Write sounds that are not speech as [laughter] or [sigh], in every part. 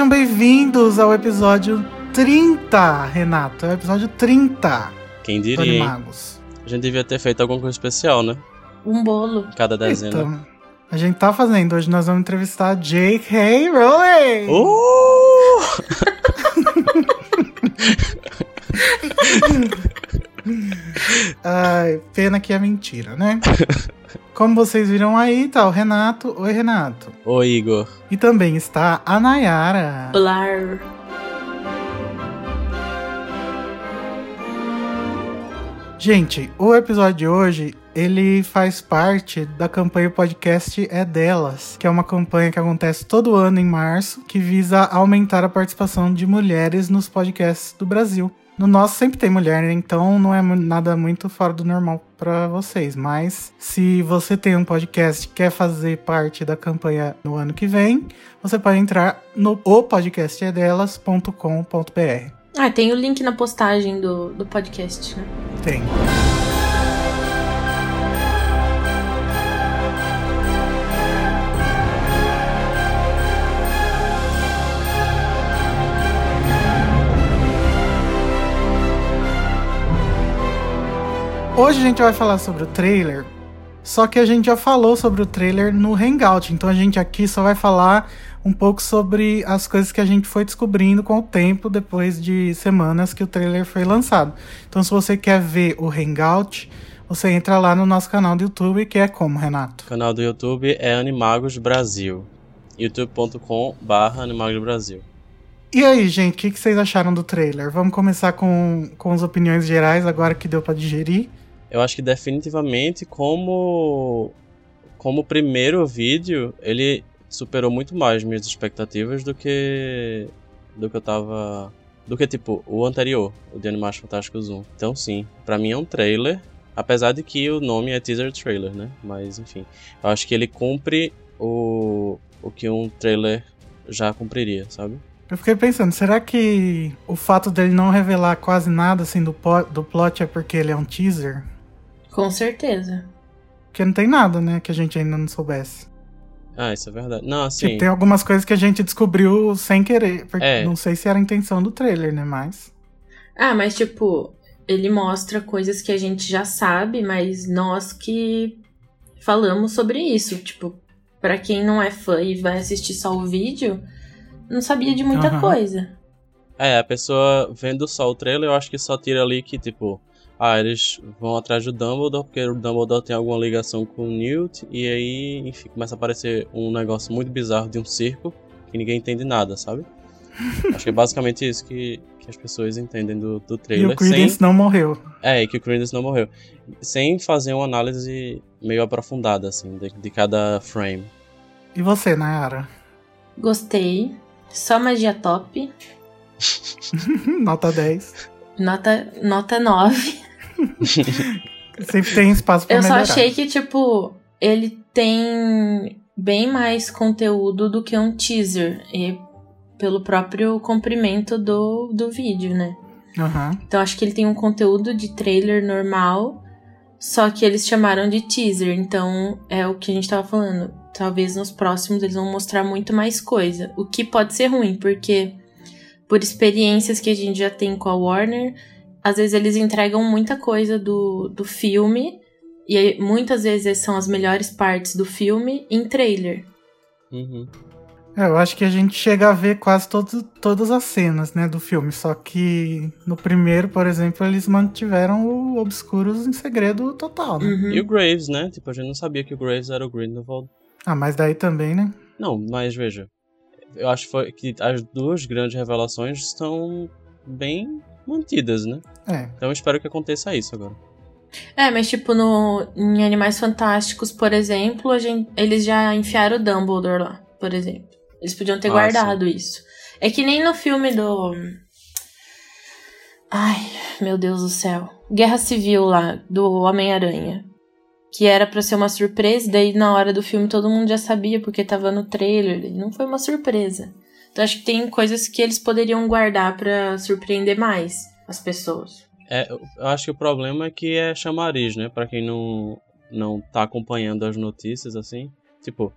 Sejam bem-vindos ao episódio 30, Renato. É o episódio 30 Quem diria? A gente devia ter feito alguma coisa especial, né? Um bolo. Cada dezena. Então, a gente tá fazendo. Hoje nós vamos entrevistar J.K. Rowling. Uh! [laughs] Ai, pena que é mentira, né? [laughs] Como vocês viram aí, tá o Renato. Oi, Renato. Ô, Igor. E também está a Nayara. Olá. Gente, o episódio de hoje, ele faz parte da campanha Podcast É Delas, que é uma campanha que acontece todo ano em março, que visa aumentar a participação de mulheres nos podcasts do Brasil. No nosso sempre tem mulher, né? então não é nada muito fora do normal para vocês. Mas se você tem um podcast e quer fazer parte da campanha no ano que vem, você pode entrar no opodcastedelas.com.br. Ah, tem o link na postagem do, do podcast, né? Tem. Hoje a gente vai falar sobre o trailer, só que a gente já falou sobre o trailer no Hangout, então a gente aqui só vai falar um pouco sobre as coisas que a gente foi descobrindo com o tempo depois de semanas que o trailer foi lançado. Então, se você quer ver o Hangout, você entra lá no nosso canal do YouTube, que é como, Renato? O canal do YouTube é Animagos Brasil. youtube.com barra Animagos Brasil. E aí, gente, o que, que vocês acharam do trailer? Vamos começar com, com as opiniões gerais, agora que deu pra digerir. Eu acho que definitivamente como como primeiro vídeo, ele superou muito mais minhas expectativas do que do que eu tava do que tipo o anterior, o de Animais Fantásticos 1. Então sim, pra mim é um trailer, apesar de que o nome é teaser trailer, né? Mas enfim, eu acho que ele cumpre o o que um trailer já cumpriria, sabe? Eu fiquei pensando, será que o fato dele não revelar quase nada assim do, do plot é porque ele é um teaser? Com certeza. Porque não tem nada, né, que a gente ainda não soubesse. Ah, isso é verdade. Não, assim, Tipo, tem algumas coisas que a gente descobriu sem querer. Porque É. não sei se era a intenção do trailer, né? Mas. Ah, mas tipo, ele mostra coisas que a gente já sabe, mas nós que falamos sobre isso. Tipo, pra quem não é fã e vai assistir só o vídeo, não sabia de muita Aham. coisa. É, a pessoa vendo só o trailer, eu acho que só tira ali que, tipo, ah, eles vão atrás do Dumbledore, porque o Dumbledore tem alguma ligação com o Newt, e aí, enfim, começa a aparecer um negócio muito bizarro de um circo, que ninguém entende nada, sabe? [laughs] acho que é basicamente isso que, que as pessoas entendem do, do E trailer. o Credence sem, não morreu. é, e que o Credence não morreu. Sem fazer uma análise meio aprofundada, assim, de, de cada frame. E você, Nayara? Gostei. Só magia top. [laughs] Nota 10. Nota, nota 9. [laughs] Sempre tem espaço pra Eu só melhorar. achei que, tipo, ele tem bem mais conteúdo do que um teaser. E pelo próprio comprimento do, do vídeo, né? Aham. Então acho que ele tem um conteúdo de trailer normal, só que eles chamaram de teaser. Então é o que a gente tava falando. Talvez nos próximos eles vão mostrar muito mais coisa. O que pode ser ruim, porque por experiências que a gente já tem com a Warner, às vezes eles entregam muita coisa do, do filme. E aí, muitas vezes são as melhores partes do filme em trailer. Uhum. É, eu acho que a gente chega a ver quase todos, todas as cenas, né, do filme. Só que no primeiro, por exemplo, eles mantiveram o Obscuros em segredo total, né? Uhum. E o Graves, né? Tipo, a gente não sabia que o Graves era o Grindelwald. Ah, mas daí também, né? Não, mas veja, eu acho que foi- que as duas grandes revelações estão bem mantidas, né? É. Então eu espero que aconteça isso agora. É, mas tipo, no, em Animais Fantásticos, por exemplo, a gente, eles já enfiaram o Dumbledore lá, por exemplo. Eles podiam ter Ah, guardado isso. É que nem no filme do. Ai, meu Deus do céu. Guerra Civil lá, do Homem-Aranha. Que era para ser uma surpresa, daí na hora do filme todo mundo já sabia porque tava no trailer. Não foi uma surpresa. Então acho que tem coisas que eles poderiam guardar para surpreender mais as pessoas. É, eu acho que o problema é que é chamariz, né? Pra quem não, não tá acompanhando as notícias, assim. Tipo,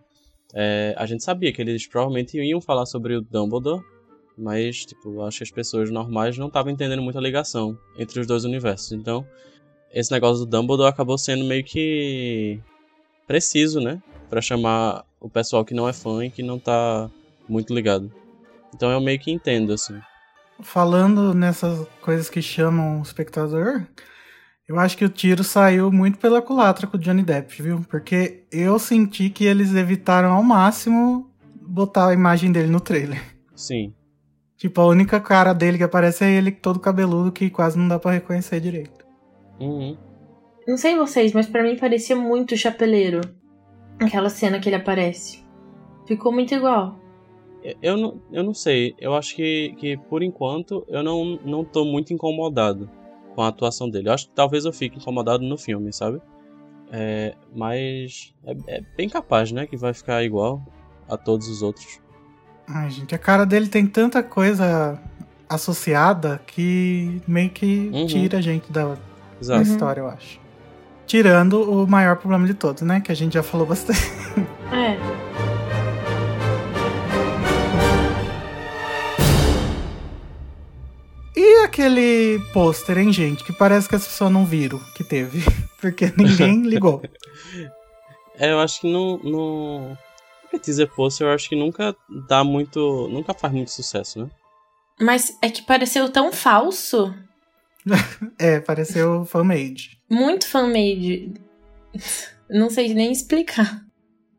é, a gente sabia que eles provavelmente iam falar sobre o Dumbledore, mas, tipo, acho que as pessoas normais não estavam entendendo muito a ligação entre os dois universos. Então, esse negócio do Dumbledore acabou sendo meio que preciso, né? Pra chamar o pessoal que não é fã e que não tá muito ligado. Então eu meio que entendo, assim. Falando nessas coisas que chamam o espectador, eu acho que o tiro saiu muito pela culatra com o Johnny Depp, viu? Porque eu senti que eles evitaram ao máximo botar a imagem dele no trailer. Sim. Tipo, a única cara dele que aparece é ele todo cabeludo que quase não dá para reconhecer direito. Uhum. Não sei vocês, mas para mim parecia muito chapeleiro. Aquela cena que ele aparece. Ficou muito igual. Eu não, eu não sei. Eu acho que, que por enquanto eu não, não tô muito incomodado com a atuação dele. Eu acho que talvez eu fique incomodado no filme, sabe? É, mas é, é, bem capaz, né? Que vai ficar igual a todos os outros. Ai, gente, a cara dele tem tanta coisa associada que meio que uhum. tira a gente da, da história, eu acho. Tirando o maior problema de todos, né? Que a gente já falou bastante. É. Aquele pôster, hein, gente? Que parece que as pessoas não viram que teve. [laughs] Porque ninguém ligou. É, eu acho que não. não... O teaser pôster eu acho que nunca dá muito. Nunca faz muito sucesso, né? Mas é que pareceu tão falso. [laughs] é, pareceu fan-made. Muito fan-made. Não sei nem explicar.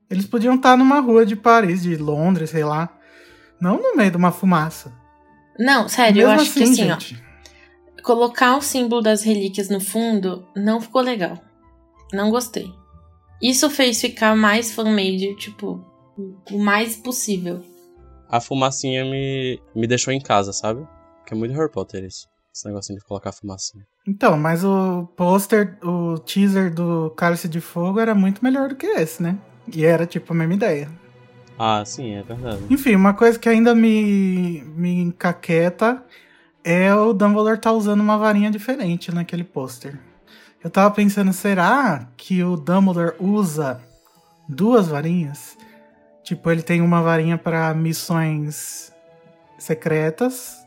Eles podiam estar numa rua de Paris, de Londres, sei lá. Não no meio de uma fumaça. Não, sério, Mesmo eu acho assim, que assim, gente. ó. Colocar o símbolo das relíquias no fundo não ficou legal. Não gostei. Isso fez ficar mais fan-made, tipo, o mais possível. A fumacinha me, me deixou em casa, sabe? Que é muito Harry Potter isso. Esse negocinho de colocar fumacinha. Então, mas o pôster, o teaser do Cálice de Fogo era muito melhor do que esse, né? E era tipo a mesma ideia. Ah, sim, é verdade. Enfim, uma coisa que ainda me, me encaqueta é o Dumbledore tá usando uma varinha diferente naquele pôster. Eu tava pensando, será que o Dumbledore usa duas varinhas? Tipo, ele tem uma varinha para missões secretas.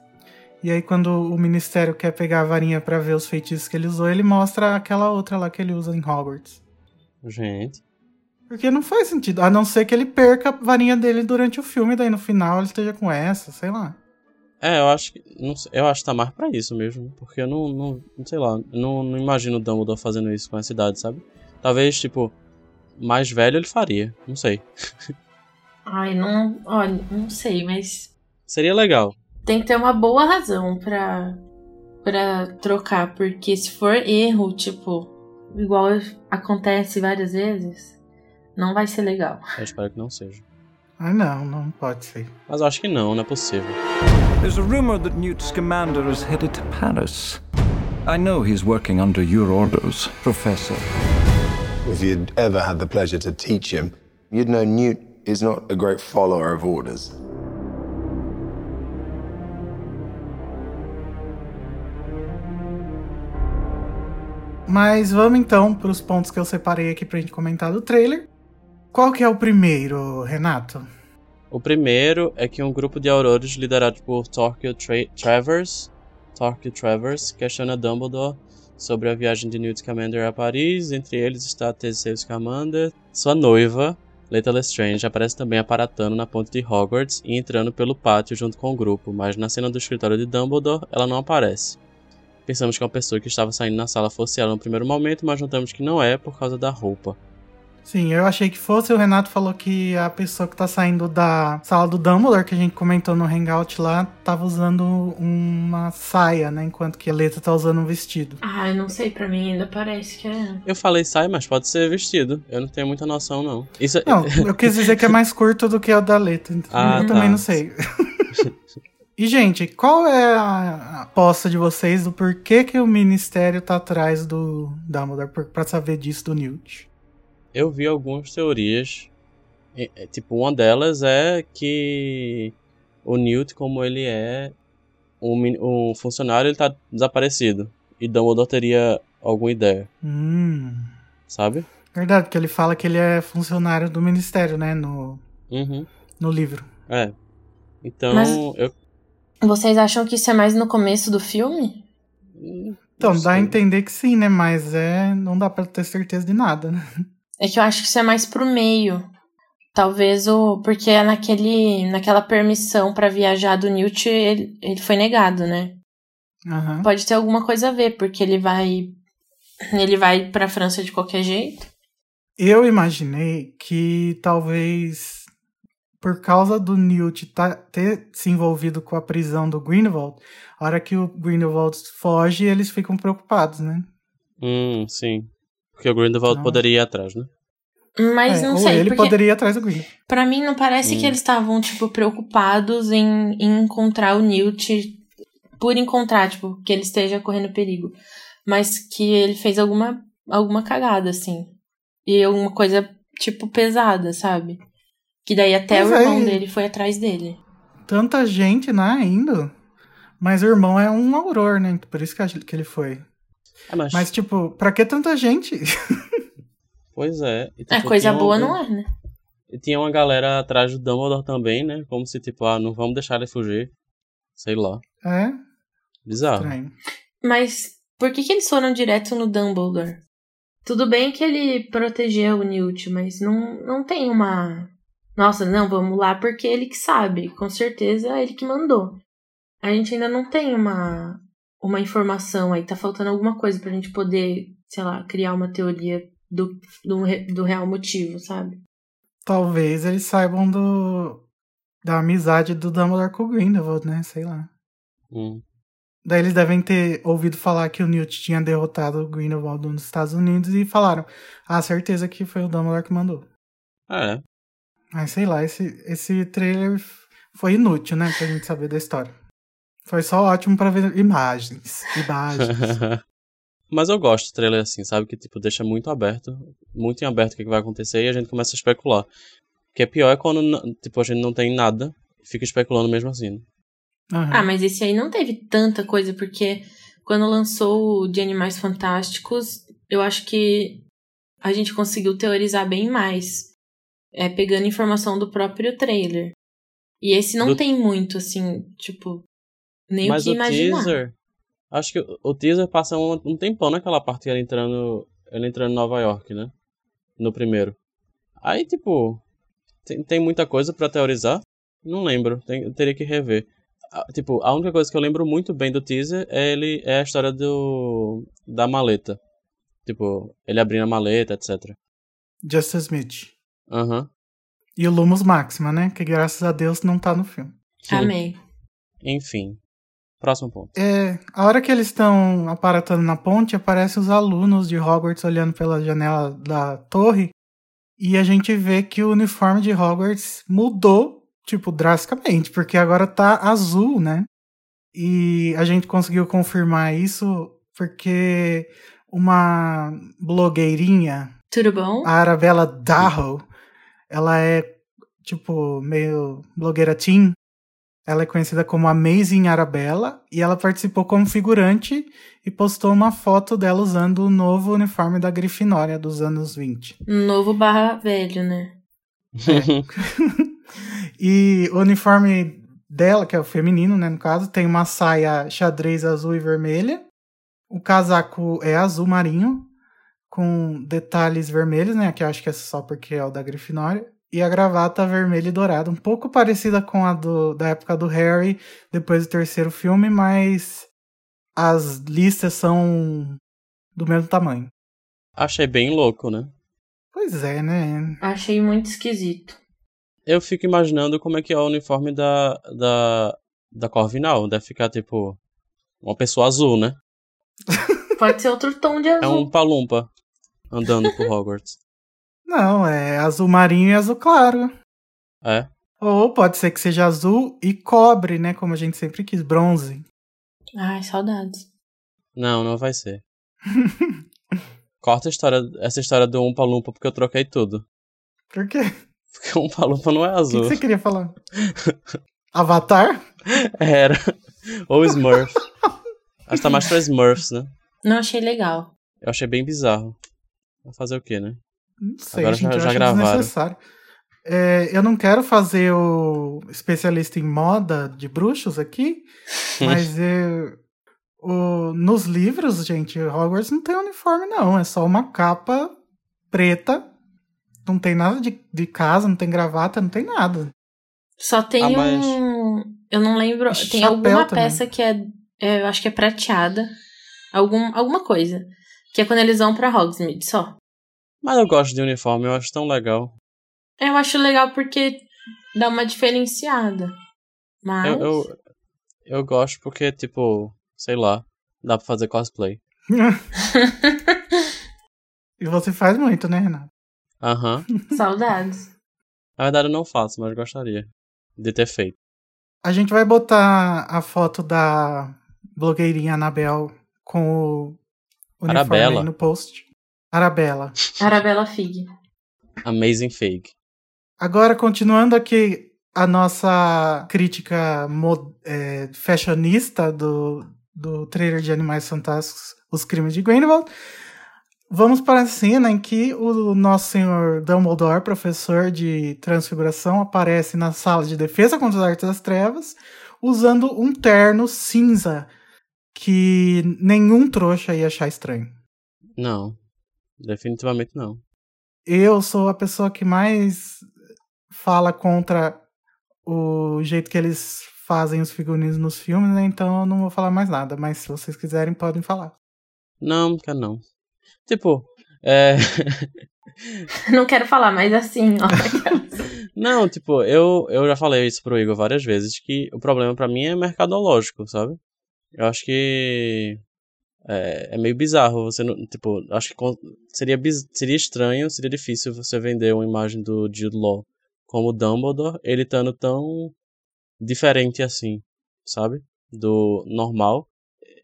E aí, quando o ministério quer pegar a varinha para ver os feitiços que ele usou, ele mostra aquela outra lá que ele usa em Hogwarts. Gente. Porque não faz sentido. A não ser que ele perca a varinha dele durante o filme, daí no final ele esteja com essa, sei lá. É, eu acho que. Não, eu acho que tá mais pra isso mesmo. Porque eu não. não, sei lá. Não, não imagino o Dumbledore fazendo isso com essa idade, sabe? Talvez, tipo, mais velho ele faria. Não sei. [laughs] Ai, não. Olha, não sei, mas. Seria legal. Tem que ter uma boa razão pra. pra trocar. Porque se for erro, tipo. Igual acontece várias vezes não vai ser legal. Eu espero que não seja. Ah, não, não pode ser. Mas acho que não, não é possível. There's a rumor that Newt Scamander is headed to Paris. I know he's working under your orders, Professor. If you'd ever had the pleasure to teach him, you'd know Newt is not a great follower of orders. Mas vamos então para os pontos que eu separei aqui para a gente comentar do trailer. Qual que é o primeiro, Renato? O primeiro é que um grupo de aurores liderado por Torquil Tra Travers, Torquil Travers questiona Dumbledore sobre a viagem de Newt Scamander a Paris. Entre eles está Teseu Scamander, sua noiva, Leta Lestrange, aparece também aparatando na ponte de Hogwarts e entrando pelo pátio junto com o grupo, mas na cena do escritório de Dumbledore ela não aparece. Pensamos que uma pessoa que estava saindo na sala fosse ela no primeiro momento, mas notamos que não é por causa da roupa. Sim, eu achei que fosse. O Renato falou que a pessoa que tá saindo da sala do Dumbledore, que a gente comentou no Hangout lá, tava usando uma saia, né? Enquanto que a Letra tá usando um vestido. Ah, eu não sei, pra mim ainda parece que é. Eu falei saia, mas pode ser vestido. Eu não tenho muita noção, não. Isso... É- não, eu quis dizer que é mais [laughs] curto do que o da Letra. Ah, eu tá. também não sei. [laughs] E, gente, qual é a aposta de vocês do porquê que o Ministério tá atrás do Dumbledore pra saber disso do Newt? Eu vi algumas teorias. Tipo, uma delas é que o Newt, como ele é um, um funcionário, ele tá desaparecido. E Dumbledore teria alguma ideia. Hum. Sabe? Verdade, porque ele fala que ele é funcionário do Ministério, né? No, uhum. no livro. É. Então, Mas... eu, vocês acham que isso é mais no começo do filme? Então, dá a entender que sim, né? Mas é. Não dá pra ter certeza de nada, né? É que eu acho que isso é mais pro meio. Talvez o. Porque é naquele, naquela permissão para viajar do Newt, ele, ele foi negado, né? Uhum. Pode ter alguma coisa a ver, porque ele vai. Ele vai pra França de qualquer jeito. Eu imaginei que talvez por causa do Newt tá, ter se envolvido com a prisão do Grindelwald, a hora que o Grindelwald foge, eles ficam preocupados, né? Hum, sim. Porque o Grindelwald não. poderia ir atrás, né? Mas é, não ou sei. ele poderia ir atrás do Grindelwald. Pra mim, não parece hum. que eles estavam, tipo, preocupados em, em encontrar o Newt por encontrar, tipo, que ele esteja correndo perigo. Mas que ele fez alguma, alguma cagada, assim. E alguma coisa, tipo, pesada, sabe? Que daí até mas o irmão aí, dele foi atrás dele. Tanta gente, né, indo. Mas o irmão é um auror, né? Por isso que ele foi. É, mas... mas... tipo, pra que tanta gente? pois é. E, tipo, é, coisa boa uma... não é, né? E tinha uma galera atrás do Dumbledore também, né? Como se, tipo, ah, não vamos deixar ele fugir. Sei lá. É? Bizarro. Estranho. Mas por que, que eles foram direto no Dumbledore? Tudo bem que ele protegeu o Newt, mas não, não tem uma nossa, não, vamos lá porque ele que sabe. Com certeza é ele que mandou. A gente ainda não tem uma, uma informação aí. Tá faltando alguma coisa pra gente poder, sei lá, criar uma teoria do, do, do real motivo, sabe? Talvez eles saibam do da amizade do Dumbledore com o Grindelwald, né? Sei lá. Hum. Daí eles devem ter ouvido falar que o Newt tinha derrotado o Grindelwald nos Estados Unidos e falaram: Ah, certeza que foi o Dumbledore que mandou. É. Mas sei lá, esse, esse trailer foi inútil, né? Pra gente saber da história. Foi só ótimo para ver imagens. Imagens. [laughs] Mas eu gosto de trailer assim, sabe? Que tipo, deixa muito aberto, muito em aberto o que, vai acontecer e a gente começa a especular. O que é pior é quando tipo, a gente não tem nada e fica especulando mesmo assim. Uhum. Ah, mas esse aí não teve tanta coisa, porque quando lançou o de Animais Fantásticos, eu acho que a gente conseguiu teorizar bem mais é, pegando informação do próprio trailer. E esse não do... tem muito, assim, tipo, nem Mas o que imaginar. Teaser, acho que o teaser passa um, um tempão naquela parte ele entrando, ele entrando em Nova York, né? No primeiro. Aí, tipo, tem, tem muita coisa para teorizar. Não lembro, tem, eu teria que rever. Tipo, a única coisa que eu lembro muito bem do teaser é, ele, é a história do da maleta. Tipo, ele abrindo a maleta, etc. Justice Smith. Aham. Uhum. E o Lumos Máxima, né? Que graças a Deus não tá no filme. Amém. Enfim. Próximo ponto. É, a hora que eles estão aparatando na ponte, aparecem os alunos de Hogwarts olhando pela janela da torre. E a gente vê que o uniforme de Hogwarts mudou, tipo, drasticamente, porque agora tá azul, né? E a gente conseguiu confirmar isso porque uma blogueirinha, Tudo bom? a Arabella Darrow, ela é, tipo, meio blogueira teen. Ela é conhecida como Amazing Arabella e ela participou como figurante e postou uma foto dela usando o novo uniforme da Grifinória dos anos 20. Novo barra velho, né? É. [laughs] e o uniforme dela, que é o feminino, né, no caso, tem uma saia xadrez azul e vermelha. O casaco é azul marinho com detalhes vermelhos, né? Que eu acho que é só porque é o da Grifinória. E a gravata vermelha e dourada, um pouco parecida com a do, da época do Harry, depois do terceiro filme, mas as listas são do mesmo tamanho. Achei bem louco, né? Pois é, né? Achei muito esquisito. Eu fico imaginando como é que é o uniforme da, da, da Corvinal. Deve ficar, tipo, uma pessoa azul, né? Pode ser outro tom de azul. É um palumpa andando por Hogwarts. Não, é azul marinho e azul claro. É? Ou pode ser que seja azul e cobre, né? Como a gente sempre quis, bronze. Ai, saudades. Não, não vai ser. [laughs] Corta a história, essa história do Umpa Lumpa porque eu troquei tudo. Por quê? Porque o Umpa Lumpa não é O que, azul. que você queria falar? [laughs] Avatar? Era. Ou Smurf. Acho que tá mais pra Smurfs, né? Não achei legal. Eu achei bem bizarro. Vai fazer o quê, né? Não sei, Agora gente, já- eu já acho gravaram. desnecessário. É, eu não quero fazer o especialista em moda de bruxos aqui, [laughs] mas eu- o- nos livros, gente, Hogwarts não tem uniforme, não. É só uma capa preta. Não tem nada de, de casa, não tem gravata, não tem nada. Só tem Ah, mas- um. Eu não lembro. E Tem alguma também. peça que é, é, Eu acho que é prateada. Algum, alguma coisa. Que é quando eles vão pra Hogsmeade, só. Mas eu gosto de uniforme, eu acho tão legal. Eu acho legal porque dá uma diferenciada. Mas. Eu, eu, eu gosto porque, tipo, sei lá, dá pra fazer cosplay. [laughs] E você faz muito, né, Renato? Aham. Saudades. Na verdade eu não faço, mas gostaria de ter feito. A gente vai botar a foto da blogueirinha Anabel com o uniforme Arabella? no post. Arabella. Arabella Fig. Amazing Fig. Agora, continuando aqui a nossa crítica é, fashionista do, do trailer de Animais Fantásticos, Os Crimes de Grindelwald, vamos para a cena em que o nosso senhor Dumbledore, professor de transfiguração, aparece na sala de defesa contra as artes das trevas, usando um terno cinza que nenhum trouxa ia achar estranho. Não. Definitivamente não. eu sou a pessoa que mais fala contra o jeito que eles fazem os figurinos nos filmes, né? Então eu não vou falar mais nada. Mas se vocês quiserem, podem falar. Não, não quero não. Tipo, é. [laughs] Não quero falar, mas assim, ó. [laughs] Não, tipo, eu, eu já falei isso pro Igor várias vezes, que o problema pra mim é mercadológico, sabe? Eu acho que é, é meio bizarro você não, tipo, acho que seria seria estranho, seria difícil você vender uma imagem do Jude Law como Dumbledore, ele estando tão diferente assim, sabe? Do normal.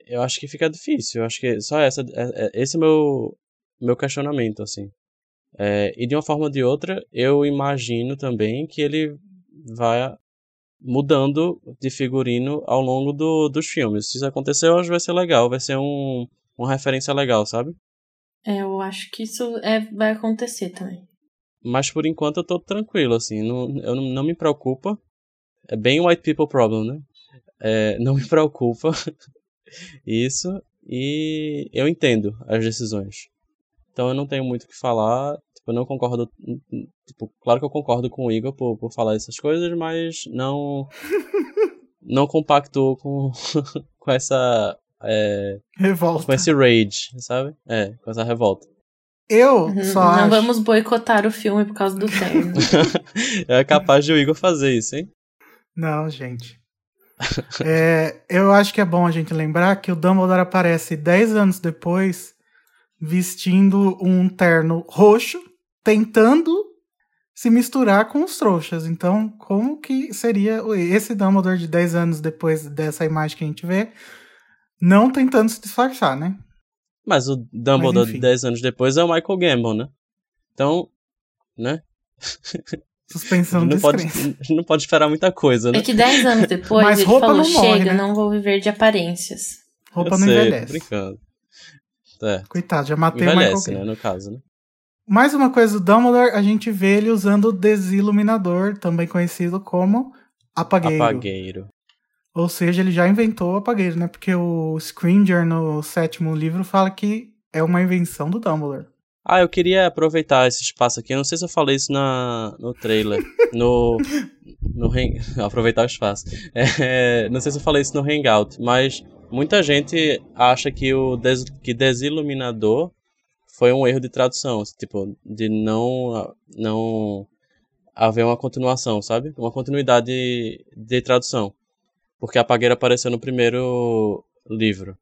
Eu acho que fica difícil, eu acho que só essa é- é- esse é meu meu questionamento assim. É, e de uma forma ou de outra, eu imagino também que ele vai mudando de figurino ao longo do, dos filmes. Se isso acontecer, eu acho que vai ser legal, vai ser um, uma referência legal, sabe? É, eu acho que isso é, vai acontecer também. Mas por enquanto eu tô tranquilo, assim, não, eu não, não me preocupa. É bem white people problem, né? É, [laughs] não me preocupa isso e eu entendo as decisões. Então eu não tenho muito o que falar. Tipo, eu não concordo. Tipo, claro que eu concordo com o Igor por, por falar essas coisas, mas não. [laughs] não compactuo com, [laughs] com essa. é, Revolta. com esse rage, sabe? É, com essa revolta. Eu N- só Não acho... vamos boicotar o filme por causa do [laughs] terno. é capaz de o Igor fazer isso, hein? Não, gente. É, eu acho que é bom a gente lembrar que o Dumbledore aparece 10 anos depois vestindo um terno roxo, tentando se misturar com os trouxas. Então, como que seria esse Dumbledore de 10 anos depois dessa imagem que a gente vê, não tentando se disfarçar, né? Mas o Dumbledore enfim. 10 anos depois é o Michael Gambon, né? Então, né? [laughs] Suspensão de Não pode, [laughs] não pode esperar muita coisa, né? É que 10 anos [laughs] depois Mas ele roupa falou: não morre, chega, né? não vou viver de aparências. Roupa Eu não sei, tô envelhece. brincando. É, Coitado, já matei o Michael envelhece, Gambon. né? No caso, né? Mais uma coisa do Dumbledore, a gente vê ele usando o desiluminador, também conhecido como apagueiro. Apagueiro. Ou seja, ele já inventou o apagueiro, né? Porque o Scringer, no sétimo livro, fala que é uma invenção do Dumbledore. Ah, eu queria aproveitar esse espaço aqui. Eu não sei se eu falei isso na, no trailer. [laughs] No. no hang- [laughs] aproveitar o espaço. É, não sei se eu falei isso no Hangout, mas muita gente acha que o des, que desiluminador foi um erro de tradução. Tipo, de não, não haver uma continuação, sabe? Uma continuidade de, de tradução. Porque a pagueira apareceu no primeiro livro.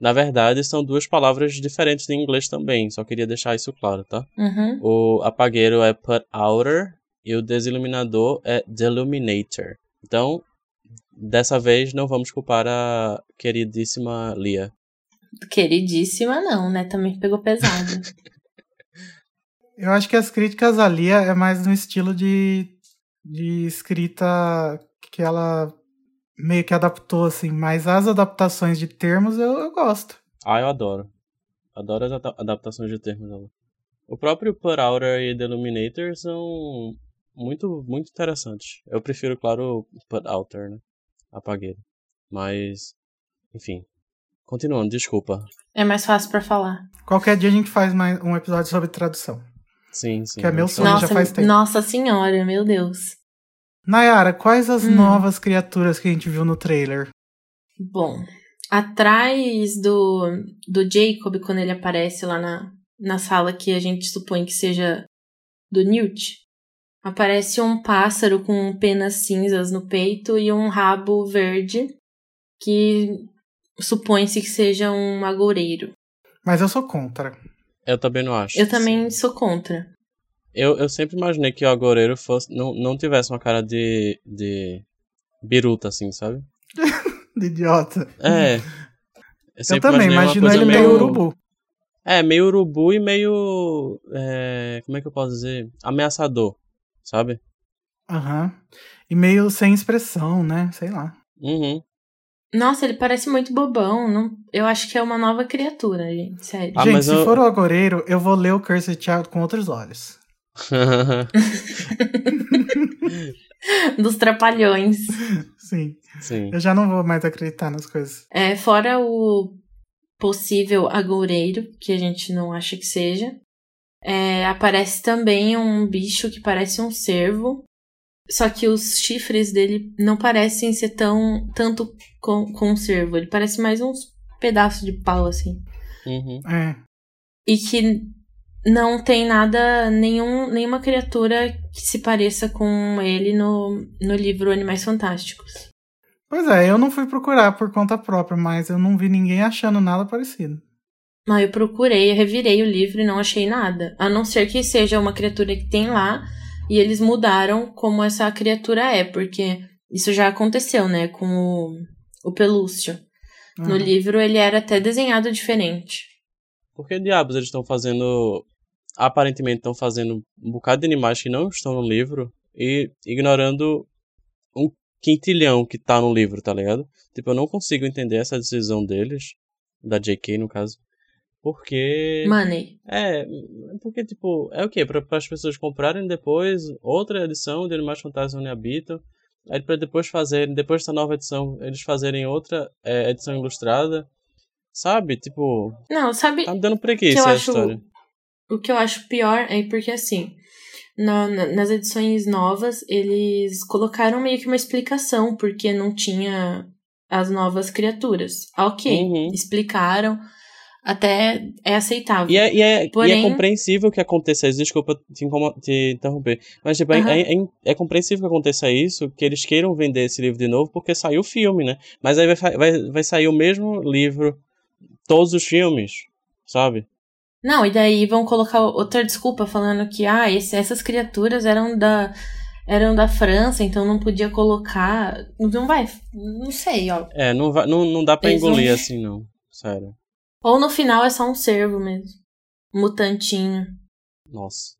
Na verdade, são duas palavras diferentes em inglês também, só queria deixar isso claro, tá? Uhum. O apagueiro é put outer e o desiluminador é Deluminator. Então, dessa vez não vamos culpar a queridíssima Lia. Queridíssima não, né? Também pegou pesado. [laughs] Eu acho que as críticas à Lia é mais no estilo de, de escrita que ela meio que adaptou, assim. Mas as adaptações de termos eu, eu gosto. Ah, eu adoro. Adoro as adaptações de termos dela. O próprio Put Outer e The Illuminator são muito, muito interessantes. Eu prefiro, claro, o Put Outer, né? Apaguei. Mas, enfim. Continuando, desculpa. É mais fácil para falar. Qualquer dia a gente faz mais um episódio sobre tradução. Sim, sim. Que é meu sonho Nossa, já faz tempo. nossa senhora, meu Deus. Nayara, quais as Hum. novas criaturas que a gente viu no trailer? Bom, atrás do, do Jacob, quando ele aparece lá na, na sala que a gente supõe que seja do Newt, aparece um pássaro com penas cinzas no peito e um rabo verde que supõe-se que seja um agoureiro. Mas eu sou contra. Eu também não acho. Eu também sou contra. Eu, eu sempre imaginei que o agoureiro fosse, não, não tivesse uma cara de, de biruta, assim, sabe? [laughs] De idiota. É. [laughs] Eu, Eu também, imagino ele meio urubu. É, meio urubu e meio. é, como é que eu posso dizer? Ameaçador, sabe? Aham. E meio sem expressão, né? Sei lá. Uhum. Nossa, ele parece muito bobão. Não, eu acho que é uma nova criatura, gente. Sério. Ah, gente, se eu- for o agoureiro, eu vou ler o Cursed Child com outros olhos. [laughs] Dos trapalhões. Sim. Sim. Eu já não vou mais acreditar nas coisas. É, fora o possível agoureiro, que a gente não acha que seja, é, aparece também um bicho que parece um cervo. Só que os chifres dele não parecem ser tão tanto com, com um cervo. Ele parece mais uns pedaços de pau, assim. Uhum. É. E que não tem nada, nenhum, nenhuma criatura que se pareça com ele no, no livro Animais Fantásticos. Pois é, eu não fui procurar por conta própria, mas eu não vi ninguém achando nada parecido. Mas eu procurei, eu revirei o livro e não achei nada. A não ser que seja uma criatura que tem lá e eles mudaram como essa criatura é, porque isso já aconteceu, né, com o, o Pelúcio. No Uhum. livro ele era até desenhado diferente. Por que diabos eles estão fazendo. Aparentemente estão fazendo um bocado de animais que não estão no livro e ignorando um quintilhão que tá no livro, tá ligado? Tipo, eu não consigo entender essa decisão deles, da JK no caso. Porque. Money. É, porque, tipo, é o quê? Para as pessoas comprarem depois outra edição de Animais Fantásticos Onde Habitam. Aí para depois fazerem, depois dessa nova edição, eles fazerem outra é, edição ilustrada. Sabe? Tipo, Não, sabe tá me dando preguiça eu a acho história. o que eu acho pior é porque assim, na- na- nas edições novas, eles colocaram meio que uma explicação porque não tinha as novas criaturas. Ok, Uhum. explicaram, até é aceitável. E é, e, é, e Porém- é compreensível que aconteça isso. Desculpa te, te interromper. Mas, tipo, é- é, é, é compreensível que aconteça isso, que eles queiram vender esse livro de novo, porque saiu o filme, né? Mas aí vai, vai, vai sair o mesmo livro, todos os filmes, sabe? Não, e daí vão colocar outra desculpa falando que ah, esse- essas criaturas eram da eram da França, então não podia colocar. Não vai, não sei, ó. É, não, vai, não, não dá pra Eles engolir vão- assim, não. Sério. Ou no final é só um cervo mesmo. Mutantinho. Nossa.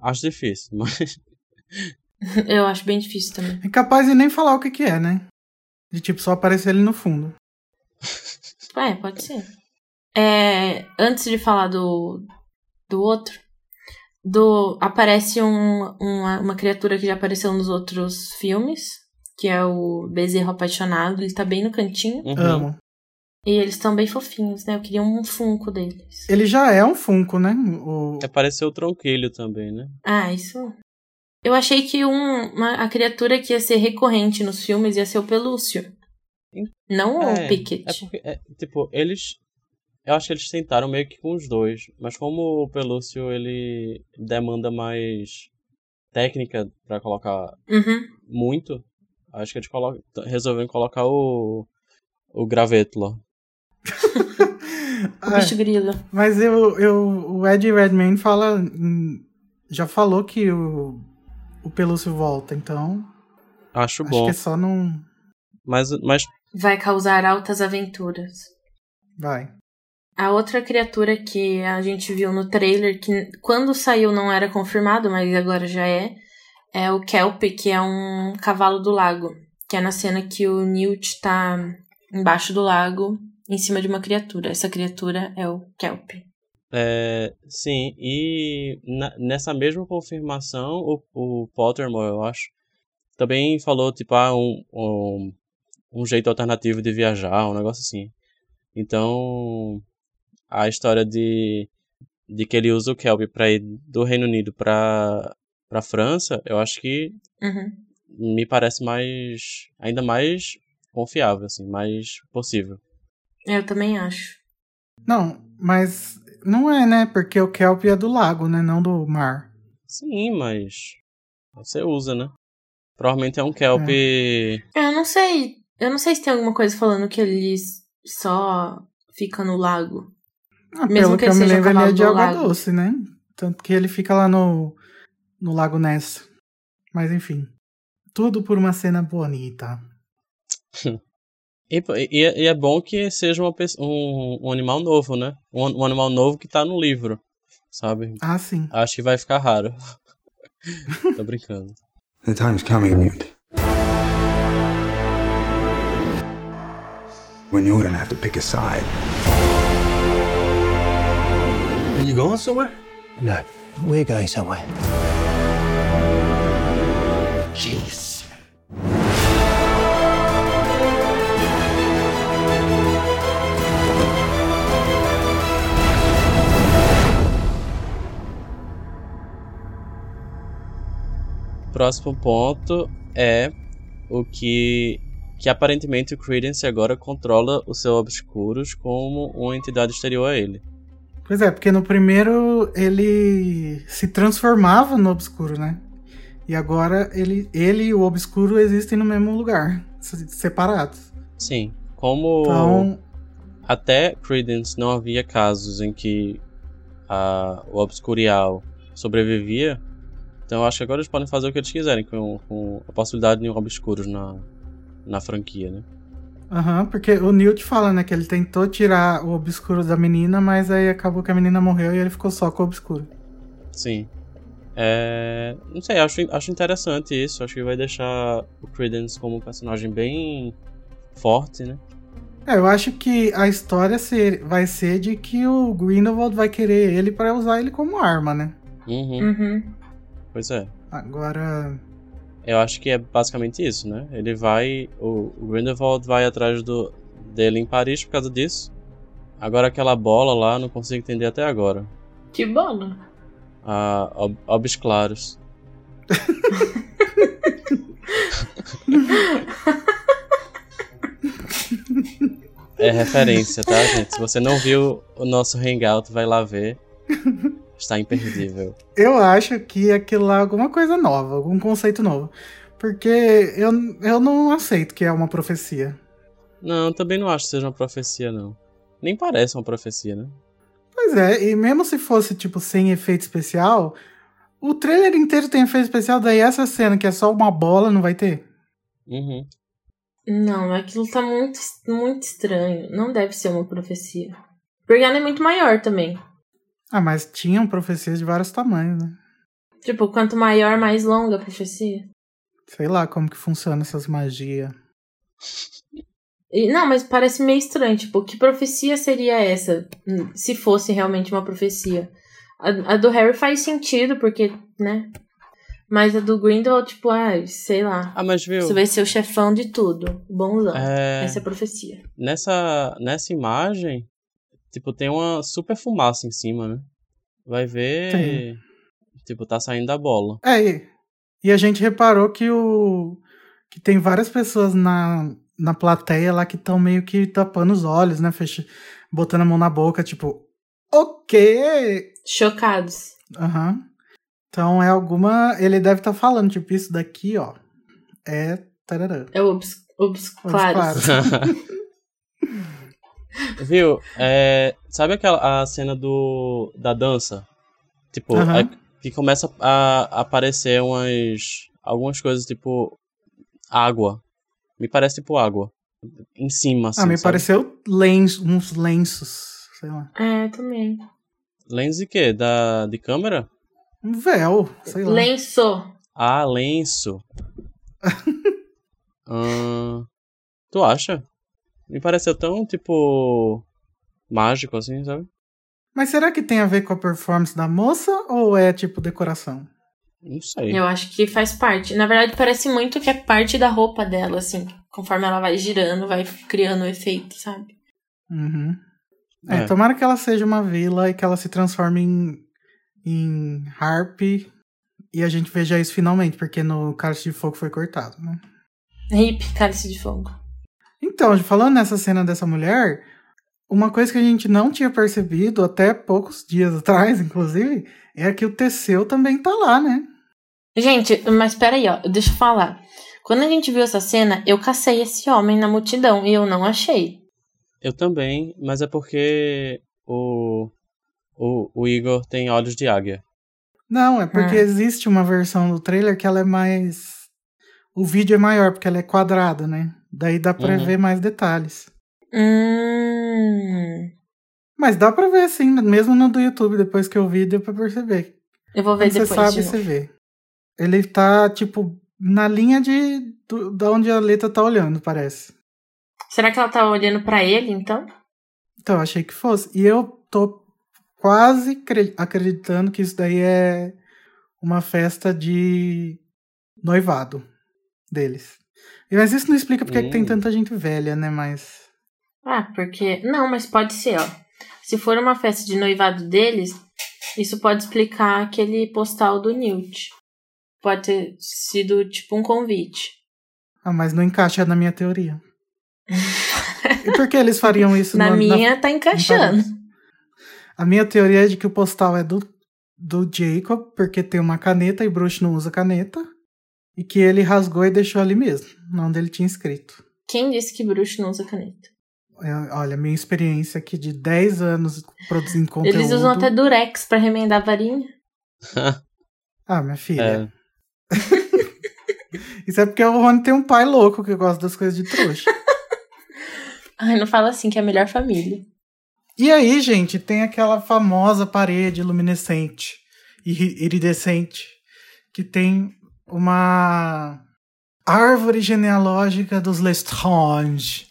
Acho difícil, mas. [laughs] Eu acho bem difícil também. É capaz de nem falar o que que é, né? De tipo, só aparecer ele no fundo. [laughs] É, pode ser. É, antes de falar do, do outro, do aparece um, uma, uma criatura que já apareceu nos outros filmes, que é o Bezerro Apaixonado. Ele tá bem no cantinho. Uhum. Amo. E eles estão bem fofinhos, né? Eu queria um funko deles. Ele já é um Funko, né? O... Apareceu o tronquilho também, né? Ah, isso. Eu achei que um, uma, a criatura que ia ser recorrente nos filmes ia ser o Pelúcio. Não É, o Pickett. É porque, é, tipo, eles. Eu acho que eles tentaram meio que com os dois. Mas como o Pelúcio ele demanda mais técnica pra colocar Uhum. muito, acho que eles colo... resolveram colocar o. O graveto lá. [laughs] O É, bicho grilo. mas eu, eu, o Ed Redmayne fala. hum, Já falou que o, o Pelúcio volta, então. Acho, Acho bom. que é só não. Mas, mas Vai causar altas aventuras. Vai. A outra criatura que a gente viu no trailer, que quando saiu não era confirmado, mas agora já é, é o Kelp, que é um cavalo do lago. Que é na cena que o Newt tá embaixo do lago, em cima de uma criatura. Essa criatura é o Kelp. É, sim, e na- nessa mesma confirmação, o, o Pottermore, eu acho, também falou, tipo, ah, um, um, um jeito alternativo de viajar, um negócio assim. Então, a história de, de que ele usa o Kelp pra ir do Reino Unido pra, pra França, eu acho que Uhum. me parece mais, ainda mais confiável, assim, mais possível. Eu também acho. Não, mas não é, né? Porque o Kelp é do lago, né? Não do mar. Sim, mas você usa, né? Provavelmente é um Kelp... Eu não sei. Eu não sei se tem alguma coisa falando que ele só fica no lago. Ah, Mesmo pelo que que, eu ele me seja lembro, ele é de água lago. doce, né? Tanto que ele fica lá no, no Lago Ness. Mas enfim. Tudo por uma cena bonita. [laughs] E, e- e é bom que seja uma, um, um animal novo, né? Um, um animal novo que tá no livro, sabe? Ah, sim. Acho que vai ficar raro. [laughs] Tô brincando. The time's coming, Newt. When you're gonna have to pick a side. Are you going somewhere? No, we're going somewhere. Jeez. Próximo ponto é o que que aparentemente o Credence agora controla o seu Obscuros como uma entidade exterior a ele. Pois é, porque no primeiro ele se transformava no obscuro, né? E agora ele, ele e o obscuro existem no mesmo lugar, se- separados. Sim, como Então, até Credence não havia casos em que a, o Obscurial sobrevivia, então eu acho que agora eles podem fazer o que eles quiserem com, com a possibilidade de um Obscuros na, na franquia, né? aham, porque o Newt fala, né, que ele tentou tirar o obscuro da menina, mas aí acabou que a menina morreu e ele ficou só com o obscuro. Sim. É, não sei, acho, acho interessante isso. Acho que vai deixar o Credence como um personagem bem forte, né? É, eu acho que a história ser- vai ser de que o Grindelwald vai querer ele pra usar ele como arma, né? Uhum, Uhum. Pois é. Agora, Eu acho que é basicamente isso, né? Ele vai. O, Grindelwald vai atrás do, dele em Paris por causa disso. Agora aquela bola lá, não consigo entender até agora. Que bola. A Ob, Obs Claros. É referência, tá, gente? Se você não viu o nosso Hangout, vai lá ver. Está imperdível. [laughs] eu acho que aquilo lá é alguma coisa nova, algum conceito novo. Porque eu, eu não aceito que é uma profecia. Não, também não acho que seja uma profecia, não. Nem parece uma profecia, né? Pois é, e mesmo se fosse, tipo, sem efeito especial, o trailer inteiro tem efeito especial, daí essa cena que é só uma bola não vai ter. Uhum. Não, aquilo tá muito, muito estranho. Não deve ser uma profecia. Porque ela é muito maior também. Ah, mas tinham profecias de vários tamanhos, né? Tipo, quanto maior, mais longa a profecia. Sei lá como que funciona essas magias. E, não, mas parece meio estranho. Tipo, que profecia seria essa? hum, Se fosse realmente uma profecia. A, a do Harry faz sentido, porque, né? Mas a do Grindelwald, tipo, ah, sei lá. Ah, mas viu? Você vai ser o chefão de tudo. Bonzão. É, Essa é a profecia. nessa, nessa imagem, tipo, tem uma super fumaça em cima, né? Vai ver. Tem. Tipo, tá saindo da bola. É, e, e a gente reparou que o. que tem várias pessoas na, na plateia lá que estão meio que tapando os olhos, né? Fecha, botando a mão na boca, tipo, ok! Chocados. Aham. Então é alguma. Ele deve estar falando, tipo, isso daqui, ó. É. Tararã. É o obs, obs Os claros. claros. [laughs] Viu? É, sabe aquela a cena do da dança? Tipo, a- que começa a aparecer umas. algumas coisas tipo. água. Me parece tipo água. Em cima, assim. ah, me sabe? pareceu lenço, uns lenços, sei lá. É, também. Lens de quê? Da, de câmera? Um véu, sei lá. Lenço. Ah, lenço. [laughs] Ahn, tu acha? Me pareceu tão, tipo. mágico assim, sabe? Mas será que tem a ver com a performance da moça ou é tipo decoração? Não sei. Eu acho que faz parte. Na verdade, parece muito que é parte da roupa dela, assim. Conforme ela vai girando, vai criando o efeito, sabe? Uhum. É, É. tomara que ela seja uma vila e que ela se transforme em, em Harp e a gente veja isso finalmente, porque no Cálice de Fogo foi cortado, né? Hip, cálice de fogo. Então, falando nessa cena dessa mulher, uma coisa que a gente não tinha percebido até poucos dias [laughs] atrás, inclusive, é que o Teseu também tá lá, né? Gente, mas peraí, ó, deixa eu falar. Quando a gente viu essa cena, eu cacei esse homem na multidão e eu não achei. Eu também, mas é porque o, o, o Igor tem olhos de águia. Não, é porque Ah. existe uma versão do trailer que ela é mais. O vídeo é maior, porque ela é quadrada, né? Daí dá pra Uhum. ver mais detalhes. Hum. Mas dá pra ver sim, mesmo no do YouTube, depois que eu vi, deu pra perceber. Eu vou ver Quando você depois. sabe, de você vê. Ele tá, tipo, na linha de do, da onde a letra tá olhando, parece. Será que ela tá olhando pra ele, então? Então, eu achei que fosse. E eu tô quase cre- acreditando que isso daí é uma festa de noivado deles. Mas isso não explica porque que tem Hum. tanta gente velha, né? Mas. Ah, porque. Não, mas pode ser, ó. Se for uma festa de noivado deles, isso pode explicar aquele postal do Newt. Pode ter sido tipo um convite. Ah, mas não encaixa na minha teoria. [laughs] e por que eles fariam isso Na no- minha tá encaixando. A minha teoria é de que o postal é do, do Jacob, porque tem uma caneta e Bruce não usa caneta. E que ele rasgou e deixou ali mesmo, onde ele tinha escrito. Quem disse que bruxo não usa caneta? É, Olha, minha experiência aqui de 10 anos produzindo conteúdo. [laughs] Eles usam até durex pra remendar a varinha. [laughs] Ah, minha filha. É, [laughs] Isso é porque o Rony tem um pai louco que gosta das coisas de trouxa. Ai, não fala assim, que é a melhor família. e aí, gente, tem aquela famosa parede luminescente e ri- iridescente que tem uma árvore genealógica dos Lestrange.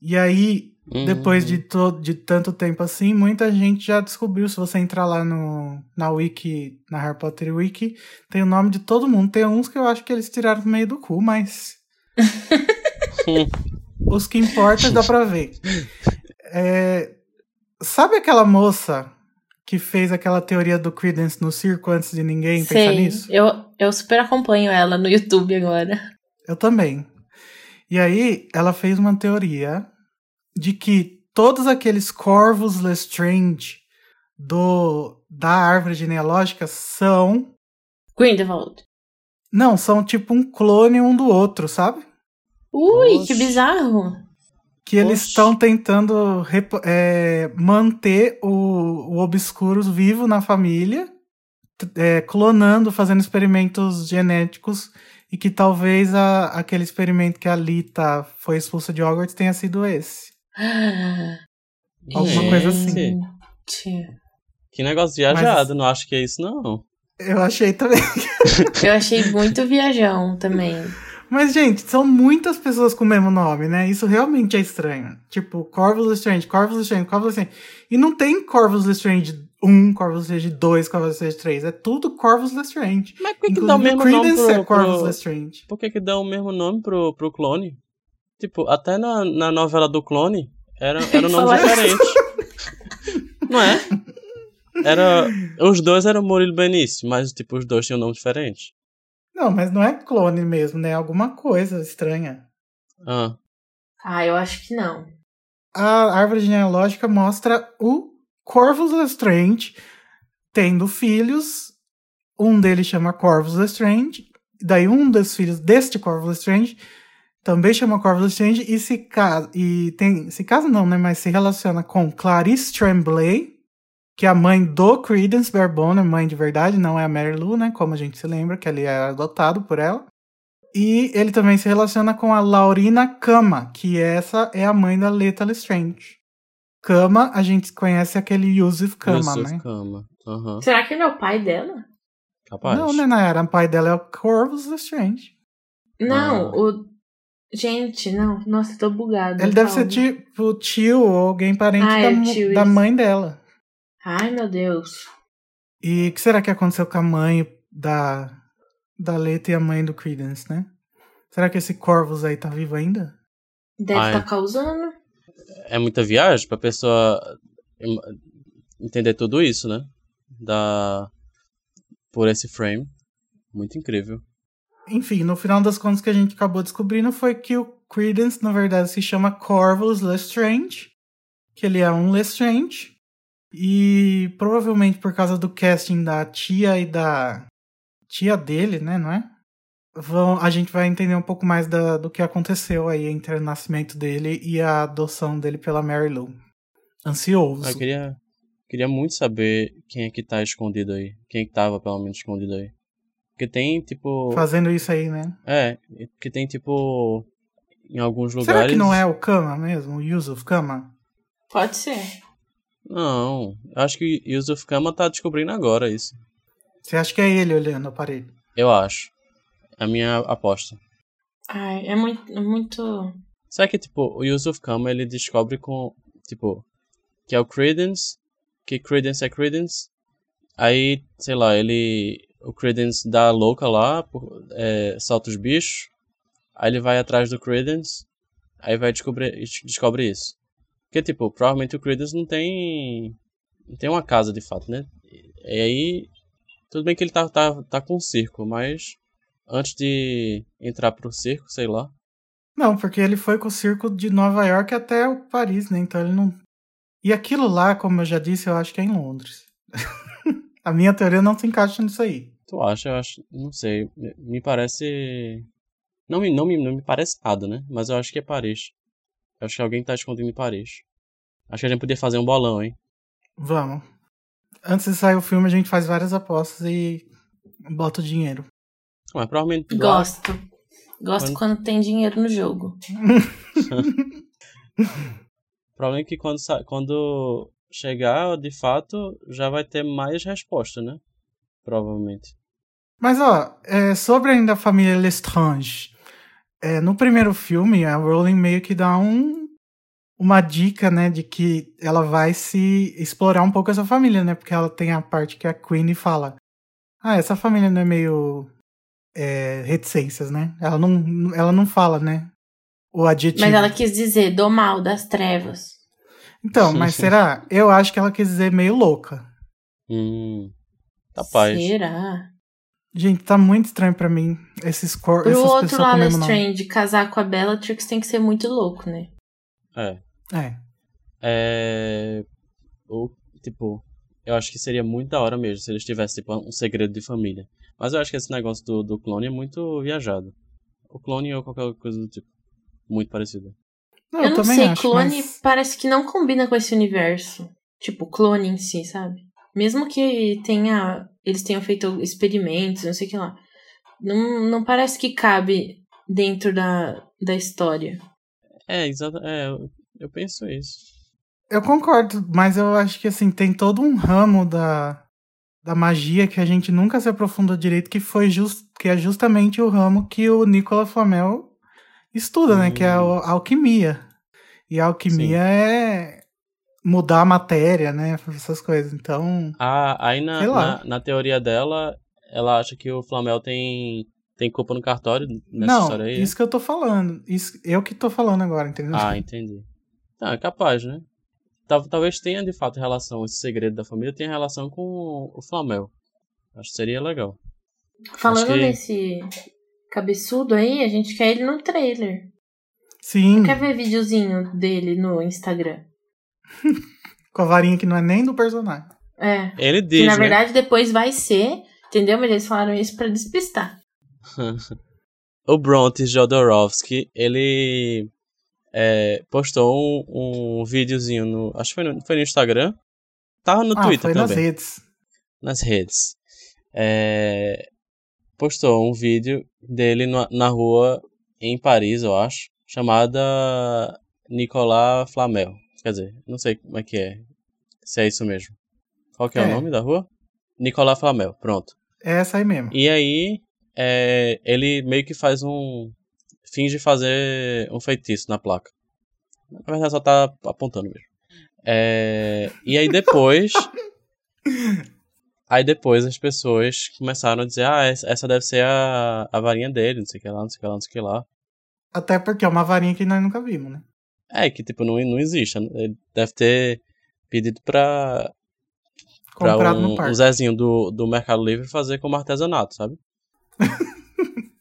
E aí, Uhum. depois de, de tanto tempo assim, muita gente já descobriu. Se você entrar lá no, na Wiki, na Harry Potter Wiki, tem o nome de todo mundo. Tem uns que eu acho que eles tiraram do meio do cu, mas. [laughs] Os que importam dá pra ver. É, sabe aquela moça que fez aquela teoria do Credence no circo antes de ninguém pensar Sei. nisso? Eu, eu super acompanho ela no YouTube agora. Eu também. E aí, ela fez uma teoria de que todos aqueles corvos Lestrange do da árvore genealógica são Grindelwald. não, são tipo um clone um do outro, sabe? Ui, que bizarro. Que eles estão tentando é, manter o, o Obscuros vivo na família, é, clonando, fazendo experimentos genéticos, e que talvez a- aquele experimento que a Lita foi expulsa de Hogwarts tenha sido esse. [gasps] Alguma coisa assim. Que negócio viajado, não acho que é isso, não. Eu achei também. [laughs] Eu achei muito viajão também. Mas, gente, são muitas pessoas com o mesmo nome, né? Isso realmente é estranho. Tipo, Corvus Lestrange, Corvus Lestrange, Corvus Lestrange. E não tem Corvus Lestrange 1, Corvus Lestrange 2, Corvus Lestrange 3. É tudo Corvus Lestrange. Mas por que, que dá o mesmo nome pro, é Corvus pro... Lestrange. Por que, que dá o mesmo nome pro, pro clone? Tipo, até na, na novela do clone era, era um [laughs] nome diferente. Não é? Era. Os dois eram Murilo Benício, mas tipo, os dois tinham nome diferente. Não, mas não é clone mesmo, né? É alguma coisa estranha. Ah. Ah, eu acho que não. A árvore genealógica mostra o Corvus Lestrange tendo filhos. Um deles chama Corvus Lestrange. Daí um dos filhos deste Corvus Lestrange também chama Corvus Lestrange e se casa. E tem. Se casa não, né? Mas se relaciona com Clarice Tremblay, que é a mãe do Credence Barebone, mãe de verdade, não é a Mary Lou, né? Como a gente se lembra, que ele era adotado por ela. E ele também se relaciona com a Laurina Kama, que essa é a mãe da Leta Lestrange. Kama, a gente conhece aquele Yusuf Kama, Yusuf né? Kama. Aham. Será que ele é o pai dela? Capaz. Não, né, Nayara? O pai dela é o Corvus Lestrange. Não, Ah. o. Gente, não. Nossa, tô bugada. Ele deve ser tipo tio ou alguém parente Ah, da, é tio, da mãe dela. Ai, meu Deus. E o que será que aconteceu com a mãe da, da Leta e a mãe do Credence, né? Será que esse Corvus aí tá vivo ainda? Deve estar causando. É muita viagem pra pessoa entender tudo isso, né? Da... Por esse frame. Muito incrível. Enfim, no final das contas, o que a gente acabou descobrindo foi que o Credence, na verdade, se chama Corvus Lestrange, que ele é um Lestrange, e provavelmente por causa do casting da tia e da tia dele, né, não é? Vão, a gente vai entender um pouco mais da- do que aconteceu aí entre o nascimento dele e a adoção dele pela Mary Lou. Ansioso. Ah, Eu queria, queria muito saber quem é que tá escondido aí. Quem é que tava, pelo menos, escondido aí. Porque tem, tipo... Fazendo isso aí, né? É, porque tem, tipo... Em alguns lugares... Será que não é o Kama mesmo? O Yusuf Kama? Pode ser. Não, eu acho que Yusuf Kama tá descobrindo agora isso. Você acha que é ele olhando a parede? Eu acho. É a minha aposta. Ai, é muito. é muito... Será que, tipo, o Yusuf Kama, ele descobre com, tipo, que é o Credence, que Credence é Credence, aí, sei lá, ele, o Credence dá a louca lá, por- é, solta os bichos, aí ele vai atrás do Credence, aí vai descobrir, descobre isso. Porque, tipo, provavelmente o Credence não tem, não tem uma casa de fato, né? E aí, tudo bem que ele tá, tá, tá com um circo, mas antes de entrar pro circo, sei lá, Não, porque ele foi com o circo de Nova York até o Paris, né? Então ele não. E aquilo lá, como eu já disse, eu acho que é em Londres. [laughs] a minha teoria não se encaixa nisso aí. Tu acha? Eu acho. Não sei. Me- Me parece. Não me, não, me, não me parece nada, né? Mas eu acho que é Paris. Acho que alguém tá escondendo em Paris. Acho que a gente podia fazer um bolão, hein? Vamos. Antes de sair o filme, a gente faz várias apostas e bota o dinheiro. Mas provavelmente. lá- Gosto. Gosto Quando- quando tem dinheiro no jogo. [laughs] Provavelmente que quando, sa- quando chegar, de fato, já vai ter mais resposta, né? Provavelmente. Mas, ó, é, sobre ainda a família Lestrange. É, no primeiro filme, a Rowling meio que dá um, uma dica, né, de que ela vai se explorar um pouco essa família, né? Porque ela tem a parte que a Queen fala: Ah, essa família não é meio. É, reticências, né? Ela não, ela não fala, né? O adjetivo. Mas ela quis dizer do mal, das trevas. Então, mas será? Eu acho que ela quis dizer meio louca. Hum. Capaz. Será? Gente, tá muito estranho pra mim esses cor Pro essas outro pessoas com o lado, mesmo nome. Strange casar com a Bellatrix tem que ser muito louco, né? É. É. É. Ou, tipo, eu acho que seria muito da hora mesmo se eles tivessem, tipo, um segredo de família. Mas eu acho que esse negócio do, do clone é muito viajado. O clone ou qualquer coisa do tipo. Muito parecido. Não, eu não também sei, acho, clone mas- parece que não combina com esse universo. Tipo, clone em si, sabe? Mesmo que tenha. Eles tenham feito experimentos, não sei o que lá. Não, não parece que cabe dentro da, da história. É, exato. É, eu, eu penso isso. Eu concordo, mas eu acho que assim, tem todo um ramo da, da magia que a gente nunca se aprofundou direito, que foi just, que é justamente o ramo que o Nicola Flamel estuda, né? Que é a, a alquimia. E a alquimia é mudar a matéria, né? Essas coisas. Então. Ah, aí na, Sei lá. na, na teoria dela, ela acha que o Flamel tem, tem culpa no cartório nessa não, história aí. isso que eu tô falando. Isso, eu que tô falando agora, entendeu? Ah, entendi. Tá, é capaz, né? Tal- Talvez tenha de fato relação, esse segredo da família tenha relação com o Flamel. Acho que seria legal. Falando que- nesse cabeçudo aí, a gente quer ele no trailer. Sim, Quer ver videozinho dele no Instagram? [laughs] com a varinha que não é nem do personagem. É. Ele Que diz, na né? verdade depois vai ser, entendeu? Mas eles falaram isso pra despistar. [laughs] o Bronte Jodorowsky, ele é, postou um, um videozinho no. Acho que foi no, foi no Instagram. Tava no ah, Twitter foi também. nas redes. nas redes. É, postou um vídeo dele na, na rua em Paris, eu acho, chamada Nicolas Flamel. Quer dizer, não sei como é que é. Se é isso mesmo. Qual que é, É. o nome da rua? Nicolas Flamel, pronto. É essa aí mesmo. E aí, é, ele meio que faz um. finge fazer um feitiço na placa. Na verdade, só tá apontando mesmo. É, e aí depois. [laughs] aí depois as pessoas começaram a dizer: ah, essa essa deve ser a, a varinha dele, não sei o que lá, não sei o que lá, não sei o que lá. Até porque é uma varinha que nós nunca vimos, né? É, que tipo, não, não existe. Ele deve ter pedido pra. pra Comprado um, no um parque. Zezinho do, do Mercado Livre fazer como artesanato, sabe? [laughs]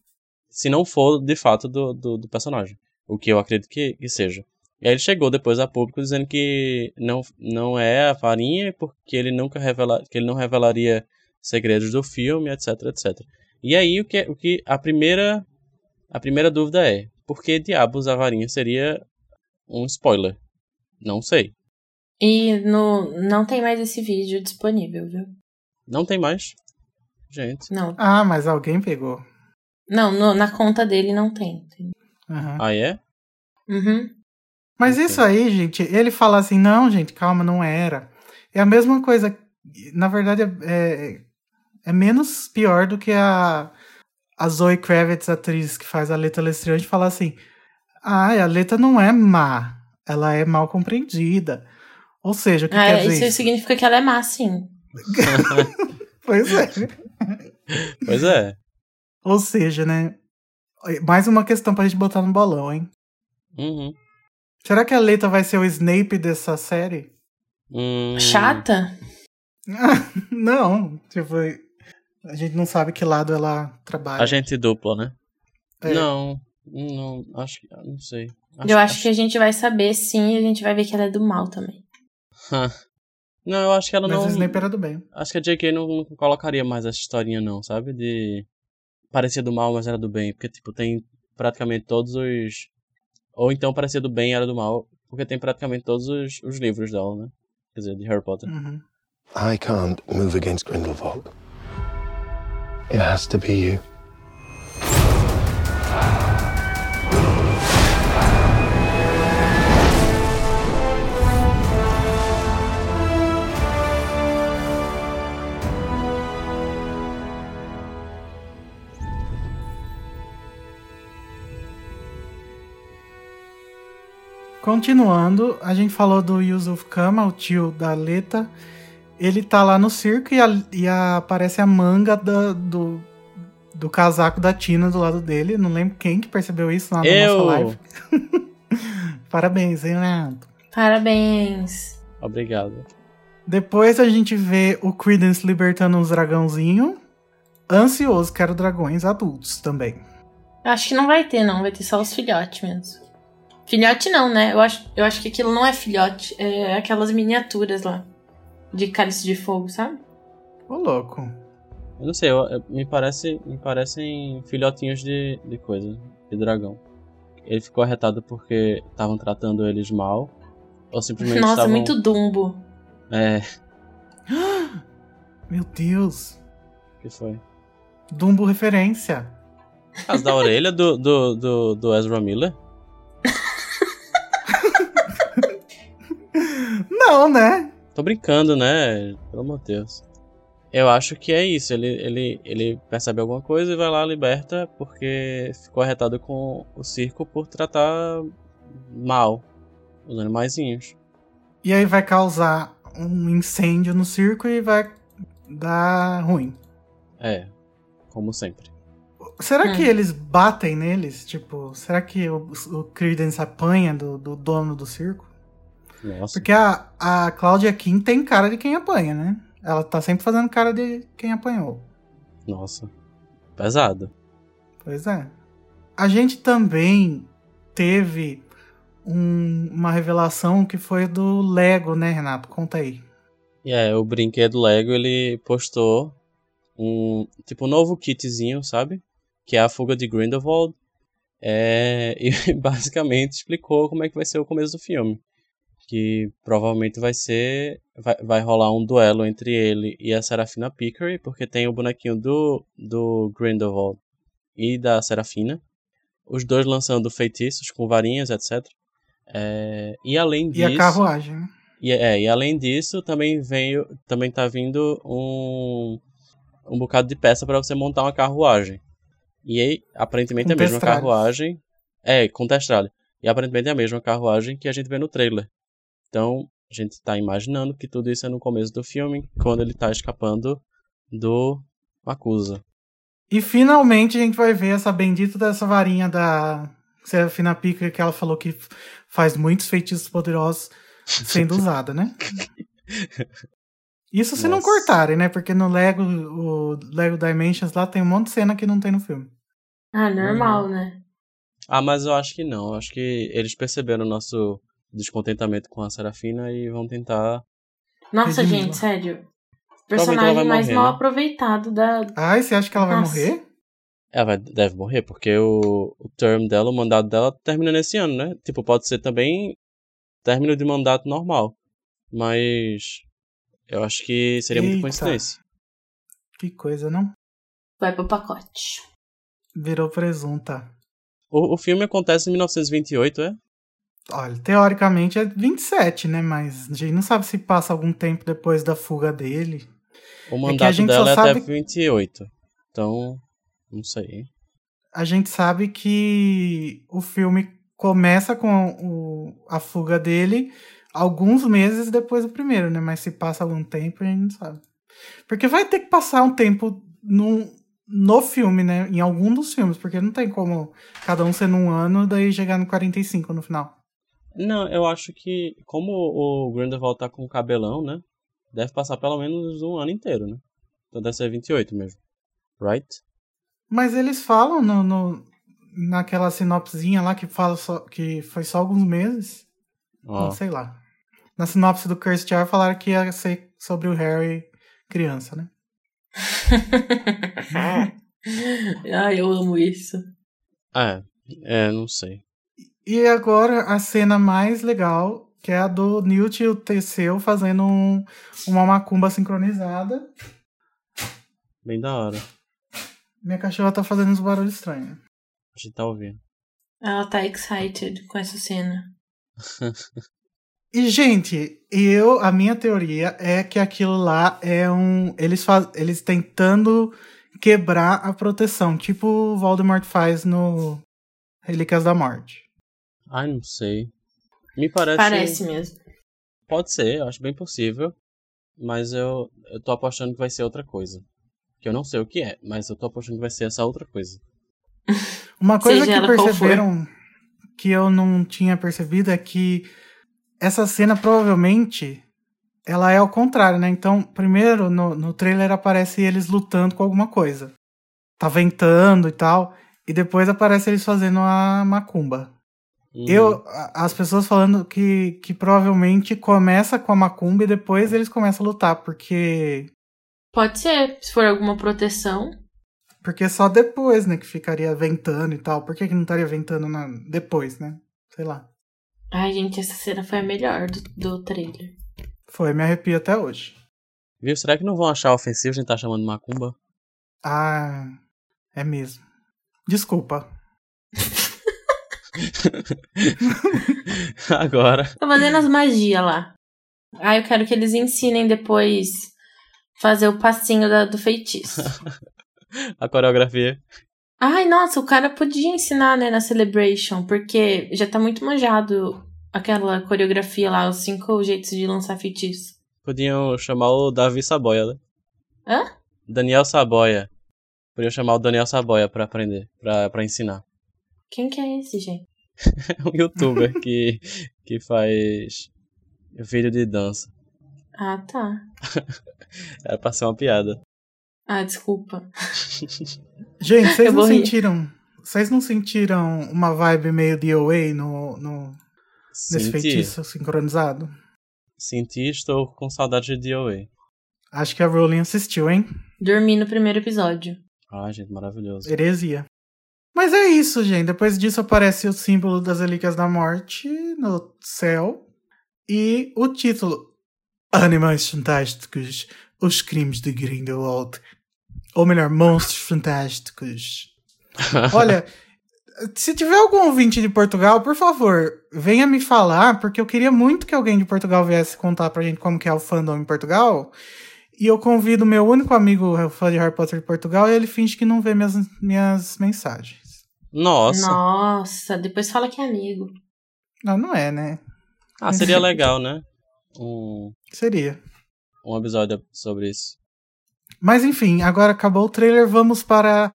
Se não for de fato do, do, do personagem. O que eu acredito que, que seja. E aí ele chegou depois a público dizendo que não, não é a farinha, porque ele nunca revela, que ele não revelaria segredos do filme, etc, etc. E aí o que, o que a primeira a primeira dúvida é, por que diabos a varinha seria um spoiler? Não sei. E no, não tem mais esse vídeo disponível, viu? Não tem mais. Gente. Não. Ah, mas alguém pegou. Não, no- na conta dele não tem. Aham. Ah, é? Uhum. Mas Ok. isso aí, gente, ele fala assim, não, gente, calma, não era. É a mesma coisa. Na verdade, é, é, é menos pior do que a, a Zoe Kravitz, atriz que faz a Letra Lestrade, falar assim: ah, a letra não é má, ela é mal compreendida. Ou seja, o que Ah, quer isso dizer isso? significa que ela é má, sim. [laughs] Pois é. Pois é. Ou seja, né? Mais uma questão pra gente botar no bolão, hein? Uhum. Será que a letra vai ser o Snape dessa série? Hum, Chata? [laughs] não, tipo, a gente não sabe que lado ela trabalha. Agente dupla, né? É. Não, não, acho que. Não sei. eu acho que a gente vai saber sim e a gente vai ver que ela é do mal também. Não, eu acho que ela Mas não. o Snape era do bem. Acho que a JK não, não colocaria mais essa historinha, não, sabe? De. Parecia do mal, mas era do bem. Porque, tipo, tem praticamente todos os. Ou então parecia do bem e era do mal. Porque tem praticamente todos os, os livros dela, né? Quer dizer, de Harry Potter. Uhum. I can't move against Grindelwald. It has to be you. Continuando, a gente falou do Yusuf Kama, o tio da Leta. Ele tá lá no circo e, a- e a- aparece a manga da- do, do casaco da Tina do lado dele. Não lembro quem que percebeu isso lá na Eu! nossa live. [laughs] Parabéns, hein, Leandro? Parabéns. Obrigado. Depois a gente vê o Credence libertando uns dragãozinhos. Ansioso, quero dragões adultos também. Acho que não vai ter, não. Vai ter só os filhotes mesmo. Filhote não, né? Eu acho, eu acho que aquilo não é filhote. É aquelas miniaturas lá. De cálice de fogo, sabe? Ô, louco. Eu não sei, eu- eu- me, parece, me parecem filhotinhos de, de coisa, de dragão. Ele ficou arretado porque estavam tratando eles mal. Ou simplesmente Nossa, estavam. muito Dumbo. É, [gasps] Meu Deus. o que foi? Dumbo referência. Caso da orelha do, do, do, do Ezra Miller? Não, né? Tô brincando, né? Pelo amor de Deus. Eu acho que é isso. Ele, ele, ele percebe alguma coisa e vai lá, liberta, porque ficou arretado com o circo por tratar mal os animaizinhos. E aí vai causar um incêndio no circo e vai dar ruim. É, como sempre. Será Hum. que eles batem neles? Tipo, será que o, o Credence apanha do, do dono do circo? Nossa. Porque a, a Claudia Kim tem cara de quem apanha, né? Ela tá sempre fazendo cara de quem apanhou. Nossa. Pesado. Pois é. A gente também teve um- uma revelação que foi do Lego, né, Renato? Conta aí. É, o brinquedo Lego, ele postou um, tipo, um novo kitzinho, sabe? Que é a fuga de Grindelwald. É, [laughs] e basicamente explicou como é que vai ser o começo do filme. Que provavelmente vai ser vai, vai rolar um duelo entre ele e a Serafina Pickery, porque tem o bonequinho do do Grindelwald e da Serafina, os dois lançando feitiços com varinhas, etc. É, e além disso, E a carruagem, né? e, é, e além disso, também veio, também tá vindo um, um bocado de peça para você montar uma carruagem. E aí, aparentemente é a mesma carruagem. É, com testralho. E aparentemente é a mesma carruagem que a gente vê no trailer. Então, a gente tá imaginando que tudo isso é no começo do filme, quando ele tá escapando do Acusa. E finalmente a gente vai ver essa bendita dessa varinha da Serafina Pica que ela falou que faz muitos feitiços poderosos sendo [laughs] usada, né? Isso se não Nossa. cortarem, né? Porque no Lego, o Lego Dimensions lá tem um monte de cena que não tem no filme. Ah, normal, Uhum. né? Ah, mas eu acho que não. Eu acho que eles perceberam o nosso descontentamento com a Serafina e vão tentar. Nossa, Redimi-la. gente, sério. Personagem vai mais morrer, mal né? aproveitado da. Ai, você acha que ela vai Nossa. morrer? Ela vai, deve morrer, porque o, o term dela, o mandato dela, termina nesse ano, né? Tipo, pode ser também término de mandato normal. Mas. Eu acho que seria muita Eita. coincidência. Que coisa, não? Vai pro pacote. Virou presunta. O, o filme acontece em 1928, é? Olha, teoricamente é 27, né? Mas a gente não sabe se passa algum tempo depois da fuga dele. O a mandato gente dela é só até sabe- 28. Então. Não sei. A gente sabe que o filme começa com o- a fuga dele alguns meses depois do primeiro, né? Mas se passa algum tempo, a gente não sabe. Porque vai ter que passar um tempo no, no filme, né? Em algum dos filmes, porque não tem como cada um ser num ano daí chegar no 45 no final. Não, eu acho que. Como o Grindelwald tá com o cabelão, né? Deve passar pelo menos um ano inteiro, né? Então deve ser 28 mesmo. Right? Mas eles falam no, no- naquela sinopsezinha lá que fala só, que foi só alguns meses. Ó. Não sei lá. Na sinopse do Cursed Child falaram que ia ser sobre o Harry criança, né? Ai, [laughs] eu amo isso. É, é, não sei. E agora a cena mais legal, que é a do Newt e o Teseu fazendo um- uma macumba sincronizada. Bem da hora. Minha cachorra tá fazendo uns barulhos estranhos. A gente tá ouvindo. Ela tá excited com essa cena. [laughs] E, gente, eu, a minha teoria é que aquilo lá é um. Eles, faz, eles tentando quebrar a proteção, tipo o Voldemort faz no Relíquias da Morte. Ai, não sei. Me parece. Parece mesmo. Pode ser, eu acho bem possível. Mas eu, eu tô apostando que vai ser outra coisa. Que eu não sei o que é, mas eu tô apostando que vai ser essa outra coisa. [laughs] Uma coisa Seja que perceberam que eu não tinha percebido é que essa cena provavelmente ela é ao contrário, né? Então, primeiro no, no trailer aparece eles lutando com alguma coisa. Tá ventando e tal. E depois aparece eles fazendo a macumba. Uhum. Eu, as pessoas falando que, que provavelmente começa com a macumba e depois eles começam a lutar, porque Pode ser, se for alguma proteção. porque é só depois, né, que ficaria ventando e tal. Por que, que não estaria ventando na, depois, né? Sei lá. Ai, gente, essa cena foi a melhor do, do trailer. Foi, me arrepio até hoje. Viu? Será que não vão achar ofensivo a gente tá chamando macumba? Ah, é mesmo. Desculpa. [laughs] [laughs] Agora. Tá fazendo as magias lá. Ah, eu quero que eles ensinem depois fazer o passinho da- do feitiço. [laughs] A coreografia. Ai, nossa, o cara podia ensinar, né, na Celebration, porque já tá muito manjado aquela coreografia lá, os cinco jeitos de lançar feitiço. Podiam chamar o Davi Saboia, né? Hã? Daniel Saboia. Podiam chamar o Daniel Saboia pra aprender, pra, pra ensinar. Quem que é esse, gente? É [laughs] um youtuber que, que faz vídeo de dança. Ah, tá. [laughs] Era pra ser uma piada. Ah, desculpa. Gente, vocês não rir. sentiram. Vocês não sentiram uma vibe meio DOA no, no, nesse feitiço sincronizado? senti, estou com saudade de DOA. Acho que a Rowling assistiu, hein? Dormi no primeiro episódio. Ai, gente, maravilhoso. Heresia. Mas é isso, gente. Depois disso aparece o símbolo das Relíquias da Morte no céu. E o título: Animais Fantásticos, Os Crimes de Grindelwald. Ou melhor, Monstros Fantásticos. [laughs] Olha, se tiver algum ouvinte de Portugal, por favor, venha me falar, porque eu queria muito que alguém de Portugal viesse contar pra gente como que é o fandom em Portugal. E eu convido meu único amigo fã de Harry Potter de Portugal e ele finge que não vê minhas, minhas mensagens. Nossa. Nossa, depois fala que é amigo. Não, não é, né? Ah, seria legal, né? Um, Seria. um episódio sobre isso. Mas enfim, agora acabou o trailer, vamos para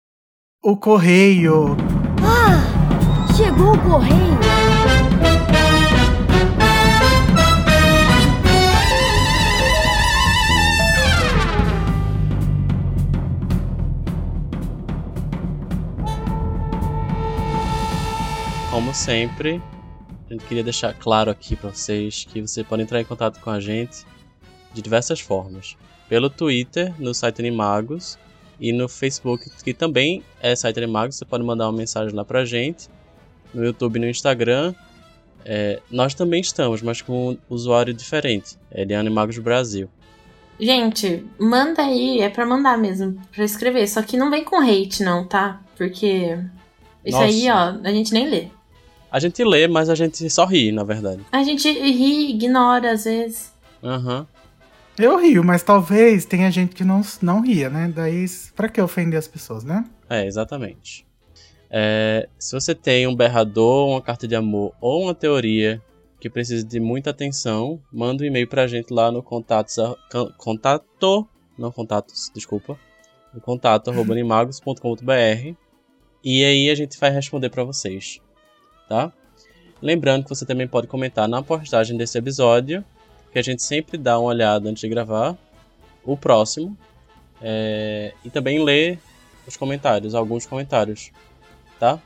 o correio. Ah! Chegou o correio! Como sempre, a gente queria deixar claro aqui pra vocês que você pode entrar em contato com a gente de diversas formas. Pelo Twitter, no site Animagos, e no Facebook, que também é site Animagos, você pode mandar uma mensagem lá pra gente. No YouTube e no Instagram. É, nós também estamos, mas com um usuário diferente. É de Animagos Brasil. Gente, manda aí, é pra mandar mesmo, pra escrever. Só que não vem com hate, não, tá? Porque isso Nossa. aí, ó, a gente nem lê. A gente lê, mas a gente só ri, na verdade. A gente ri, ignora às vezes. Aham. Eu rio, mas talvez tenha gente que não, não ria, né? Daí, pra que ofender as pessoas, né? É, exatamente. É, se você tem um berrador, uma carta de amor ou uma teoria que precisa de muita atenção, manda um e-mail pra gente lá no contato, contato não contatos, desculpa, no contato animagos.com.br e aí a gente vai responder pra vocês, tá? Lembrando que você também pode comentar na postagem desse episódio, que a gente sempre dá uma olhada antes de gravar, o próximo, é, e também ler os comentários, alguns comentários, tá?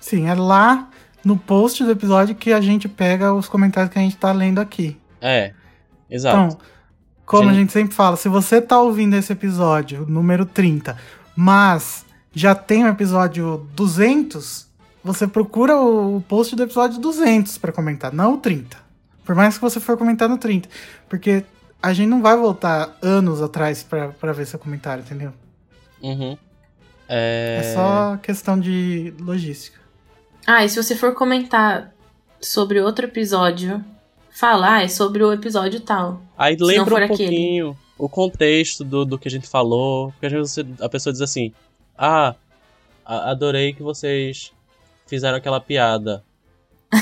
Sim, é lá no post do episódio que a gente pega os comentários que a gente tá lendo aqui. É, exato. Então, como Gente- a gente sempre fala, se você tá ouvindo esse episódio, número 30, mas já tem o episódio 200, você procura o post do episódio 200 pra comentar, não o 30. Por mais que você for comentar no 30. Porque a gente não vai voltar anos atrás pra, pra ver seu comentário, entendeu? Uhum. É... É só questão de logística. Ah, e se você for comentar sobre outro episódio, fala, ah, é sobre o episódio tal. Aí lembra um aquele. pouquinho o contexto do, do que a gente falou. Porque às vezes a pessoa diz assim: Ah, adorei que vocês fizeram aquela piada.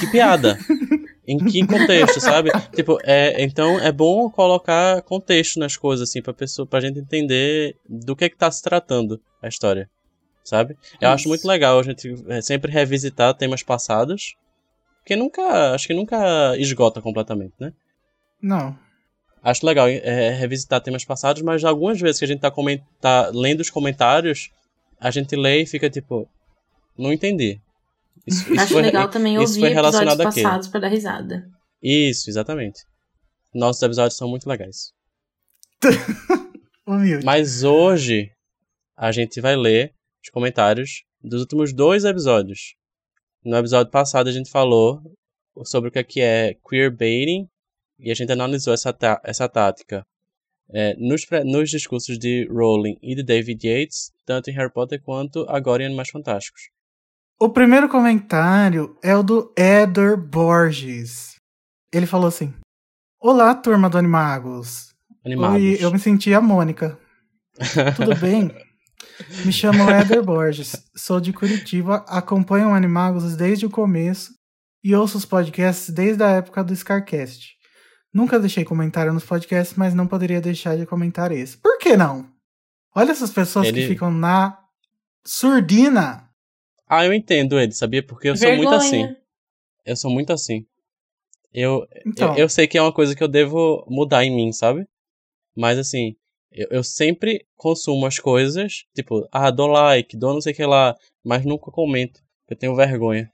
Que piada? [laughs] em que contexto, sabe? Tipo, é, então é bom colocar contexto nas coisas, assim, pra, pessoa, pra gente entender do que é que tá se tratando a história. Sabe? Eu acho Isso. muito legal a gente é, sempre revisitar temas passados. Porque nunca. Acho que nunca esgota completamente, né? Não. Acho legal é, revisitar temas passados, mas algumas vezes que a gente tá, tá lendo os comentários, a gente lê e fica tipo, não entendi. Isso, isso Acho foi, legal também isso ouvir foi episódios passados pra dar risada. Isso, exatamente. Nossos episódios são muito legais. [laughs] Humilde. Mas hoje a gente vai ler os comentários dos últimos dois episódios. No episódio passado a gente falou sobre o que é, é queerbaiting e a gente analisou essa, essa tática é, nos, nos discursos de Rowling e de David Yates, tanto em Harry Potter quanto agora em Animais Fantásticos. O primeiro comentário é o do Eder Borges. Ele falou assim: Olá, turma do Animagos. Animados. Oi, eu me senti a Mônica. Tudo [laughs] bem? Me chamo Eder Borges, sou de Curitiba, acompanho o Animagos desde o começo e ouço os podcasts desde a época do Scarcast. Nunca deixei comentário nos podcasts, mas não poderia deixar de comentar esse. Por que não? Olha essas pessoas que Ele- ficam na surdina. Ah, eu entendo ele, sabia? Porque eu sou muito Vergonha. assim. Eu sou muito assim. Eu, Então, Eu, eu sei que é uma coisa que eu devo mudar em mim, sabe? Mas assim, eu, eu sempre consumo as coisas, tipo, ah, dou like, dou não sei o que lá, mas nunca comento. Eu tenho vergonha.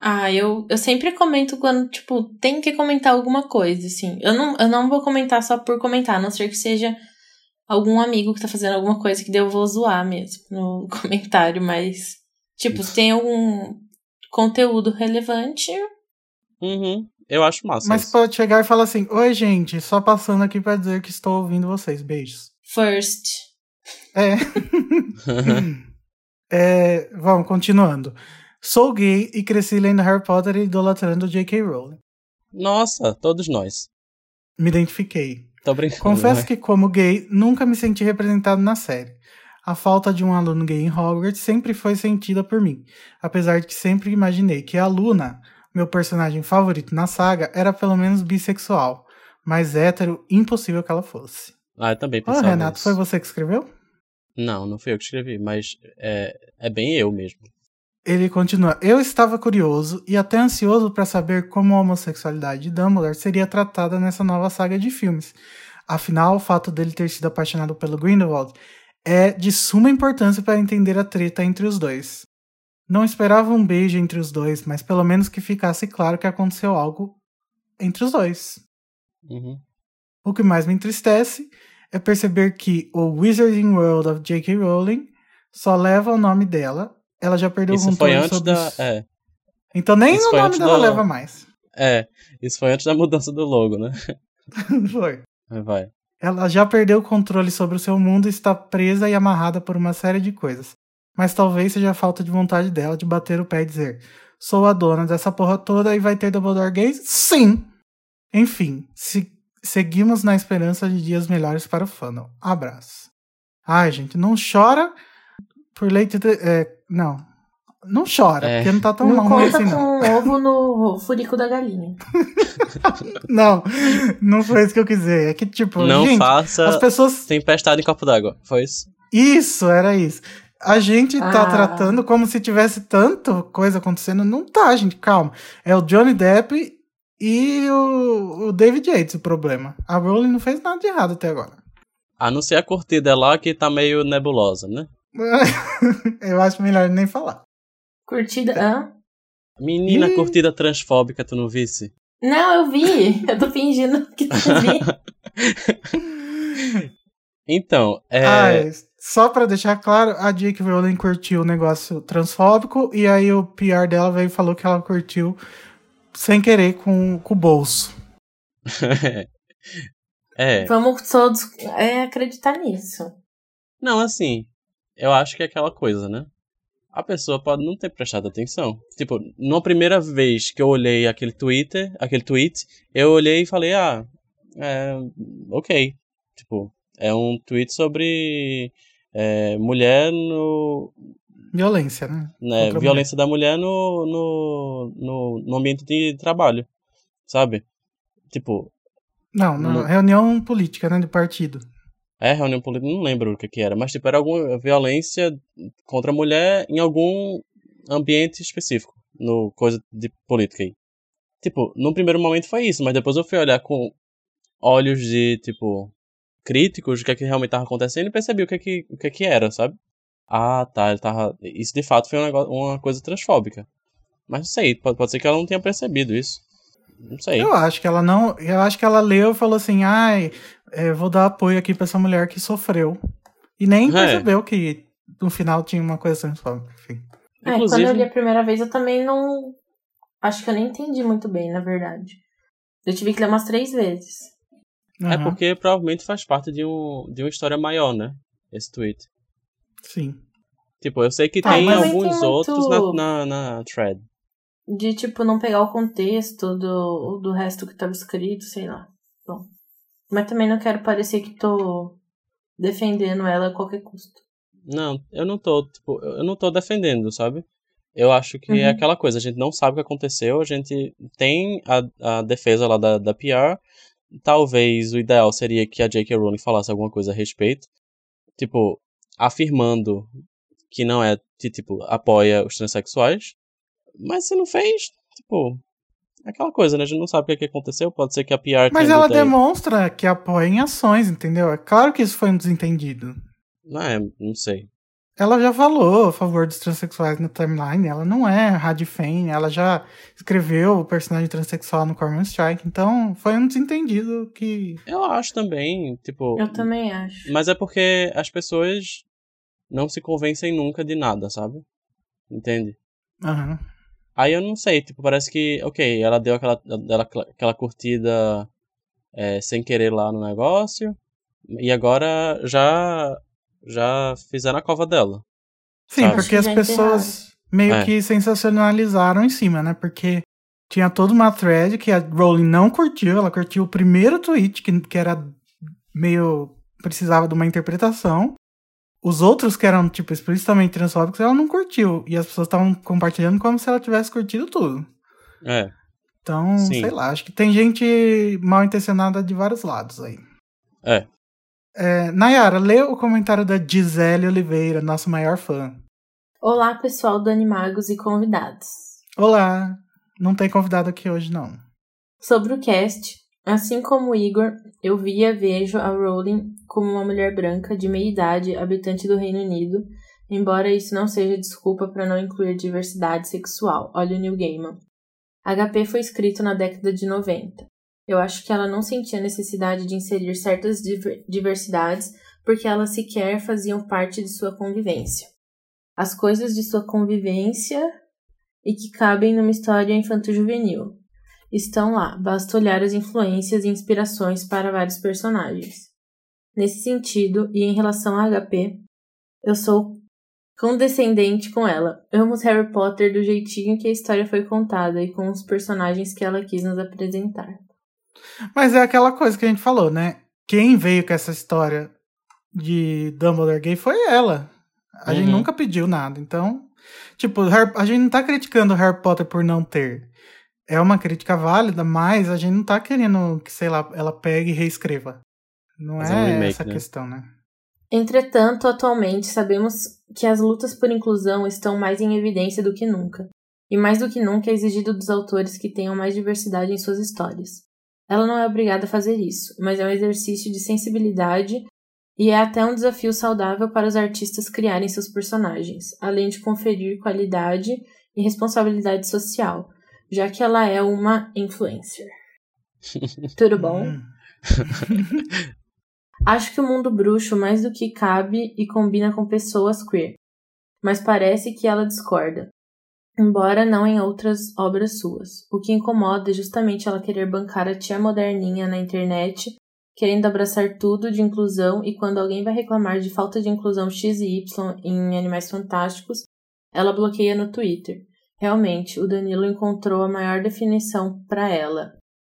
Ah, eu, eu sempre comento quando, tipo, tem que comentar alguma coisa, assim. Eu não, eu não vou comentar só por comentar, a não ser que seja algum amigo que tá fazendo alguma coisa que daí eu vou zoar mesmo no [laughs] comentário, mas, tipo, se tem algum conteúdo relevante, Uhum. Eu acho massa. Mas isso. pode chegar e falar assim: Oi, gente, só passando aqui pra dizer que estou ouvindo vocês. Beijos. First. É. [laughs] é. Vamos, continuando. Sou gay e cresci lendo Harry Potter e idolatrando J.K. Rowling. Nossa, todos nós. Me identifiquei. Tô brincando. Confesso né? que, como gay, nunca me senti representado na série. A falta de um aluno gay em Hogwarts sempre foi sentida por mim, apesar de que sempre imaginei que a Luna, meu personagem favorito na saga, era pelo menos bissexual, mas hétero, impossível que ela fosse. Ah, eu também pensava Renato, nisso. foi você que escreveu? Não, não fui eu que escrevi, mas é, é bem eu mesmo. Ele continua: Eu estava curioso e até ansioso para saber como a homossexualidade de Dumbledore seria tratada nessa nova saga de filmes. Afinal, o fato dele ter sido apaixonado pelo Grindelwald é de suma importância para entender a treta entre os dois. Não esperava um beijo entre os dois, mas pelo menos que ficasse claro que aconteceu algo entre os dois. Uhum. O que mais me entristece é perceber que o Wizarding World of J.K. Rowling só leva o nome dela. Ela já perdeu o Isso foi controle antes sobre da. os- É, Então nem Isso o foi nome dela da- leva mais. é, isso foi antes da mudança do logo, né? [laughs] Foi. Vai. Ela já perdeu o controle sobre o seu mundo e está presa e amarrada por uma série de coisas. Mas talvez seja a falta de vontade dela de bater o pé e dizer: Sou a dona dessa porra toda e vai ter Dumbledore gays? Sim! Enfim, se- seguimos na esperança de dias melhores para o fandom. Abraço. Ai, gente, não chora por leite. De, é, não. Não chora, É. porque não tá tão Não ruim conta assim, com não. um ovo no furico da galinha. [laughs] Não, não foi isso que eu quis dizer. É que, tipo, Não gente, faça as pessoas tempestade em copo d'água. Foi isso? Isso, era isso. A gente tá Ah. tratando como se tivesse tanta coisa acontecendo. Não tá, gente, calma. É o Johnny Depp e o, o David Yates o problema. A Rowling não fez nada de errado até agora. A não ser a curtida lá que tá meio nebulosa, né? [laughs] Eu acho melhor nem falar. Curtida. Hã? Menina Ih. curtida transfóbica, tu não visse? Não, eu vi. Eu tô fingindo [laughs] que não vi. [laughs] Então, é. Ah, é, só pra deixar claro, a J.K. Rowling curtiu o negócio transfóbico e aí o PR dela veio e falou que ela curtiu sem querer com, com o bolso. [laughs] é. Vamos todos é, acreditar nisso. Não, assim, eu acho que é aquela coisa, né? A pessoa pode não ter prestado atenção. Tipo, numa primeira vez que eu olhei aquele Twitter, aquele tweet, eu olhei e falei, ah, é, ok. Tipo, é um tweet sobre é, mulher no. Violência, né? né, violência da mulher no, no, no, no ambiente de trabalho. Sabe? Tipo, Não, na Não. reunião política, né, de partido. É, reunião política, não lembro o que que era, mas tipo, era alguma violência contra a mulher em algum ambiente específico, no coisa de política aí. Tipo, num primeiro momento foi isso, mas depois eu fui olhar com olhos de, tipo, críticos do que é que realmente tava acontecendo e percebi o que é que, o que, é que era, sabe? Ah, tá, ele tava... Isso de fato foi um negócio, uma coisa transfóbica. Mas não sei, pode, pode ser que ela não tenha percebido isso. Não sei. Eu acho que ela não. Eu acho que ela leu e falou assim: ai, é, vou dar apoio aqui pra essa mulher que sofreu. E nem É. percebeu que no final tinha uma coisa transfóbica. Enfim. É, quando eu li a primeira vez, eu também não. Acho que eu nem entendi muito bem, na verdade. Eu tive que ler umas três vezes. É Aham, porque provavelmente faz parte de, um, de uma história maior, né? Esse tweet. Sim. Tipo, eu sei que Ah, tem alguns tem muito- outros na, na, na thread. De, tipo, não pegar o contexto do, do resto que tava escrito, sei lá. Bom. Mas também não quero parecer que tô defendendo ela a qualquer custo. Não, eu não tô, tipo, eu não tô defendendo, sabe? Eu acho que é Uhum. aquela coisa, a gente não sabe o que aconteceu, a gente tem a, a defesa lá da, da PR. Talvez o ideal seria que a J.K. Rowling falasse alguma coisa a respeito. Tipo, afirmando que não é, que, tipo, apoia os transexuais. Mas se não fez, tipo, é aquela coisa, né? A gente não sabe o que, aconteceu, pode ser que a PR Mas ela demonstra que apoia em ações, entendeu? É claro que isso foi um desentendido. Não é, não sei. Ela já falou a favor dos transexuais na timeline, ela não é radifem, ela já escreveu o personagem transexual no Corman Strike, então foi um desentendido que. Eu acho também, tipo. Eu também acho. Mas é porque as pessoas não se convencem nunca de nada, sabe? Entende? Aham. Aí eu não sei, tipo, parece que, ok, ela deu aquela, ela, aquela curtida é, sem querer lá no negócio, e agora já já fizeram a cova dela. Sim, sabe? porque as Já pessoas meio É. que sensacionalizaram em cima, né? Porque tinha toda uma thread que a Rowling não curtiu, ela curtiu o primeiro tweet, que, que era meio. precisava de uma interpretação. Os outros, que eram, tipo, explicitamente transfóbicos, ela não curtiu. E as pessoas estavam compartilhando como se ela tivesse curtido tudo. É. Então, Sim. sei lá, acho que tem gente mal intencionada de vários lados aí. É. É, Nayara, lê o comentário da Gisele Oliveira, nossa maior fã. Olá, pessoal do Animagos e convidados. Olá! Não tem convidado aqui hoje, não. Sobre o cast, assim como Igor, eu via vejo a Rowling como uma mulher branca de meia idade, habitante do Reino Unido, embora isso não seja desculpa para não incluir diversidade sexual. Olha o Neil Gaiman. HP foi escrito na década de 90. Eu acho que ela não sentia necessidade de inserir certas diver- diversidades porque elas sequer faziam parte de sua convivência. As coisas de sua convivência e que cabem numa história infanto-juvenil estão lá, basta olhar as influências e inspirações para vários personagens. Nesse sentido, e em relação a HP, eu sou condescendente com ela. Amo os Harry Potter do jeitinho que a história foi contada e com os personagens que ela quis nos apresentar. Mas é aquela coisa que a gente falou, né? Quem veio com essa história de Dumbledore gay foi ela. A gente Uhum. nunca pediu nada. Então, tipo, a gente não tá criticando Harry Potter por não ter. É uma crítica válida, mas a gente não tá querendo que, sei lá, ela pegue e reescreva. Não Fazer um é remake, essa a né? questão, né? Entretanto, atualmente sabemos que as lutas por inclusão estão mais em evidência do que nunca. E mais do que nunca é exigido dos autores que tenham mais diversidade em suas histórias. Ela não é obrigada a fazer isso, mas é um exercício de sensibilidade e é até um desafio saudável para os artistas criarem seus personagens, além de conferir qualidade e responsabilidade social, já que ela é uma influencer. [laughs] Tudo bom? Hum. [laughs] Acho que o mundo bruxo mais do que cabe e combina com pessoas queer, mas parece que ela discorda, embora não em outras obras suas. O que incomoda é justamente ela querer bancar a tia moderninha na internet, querendo abraçar tudo de inclusão e quando alguém vai reclamar de falta de inclusão X e Y em Animais Fantásticos, ela bloqueia no Twitter. Realmente, o Danilo encontrou a maior definição para ela.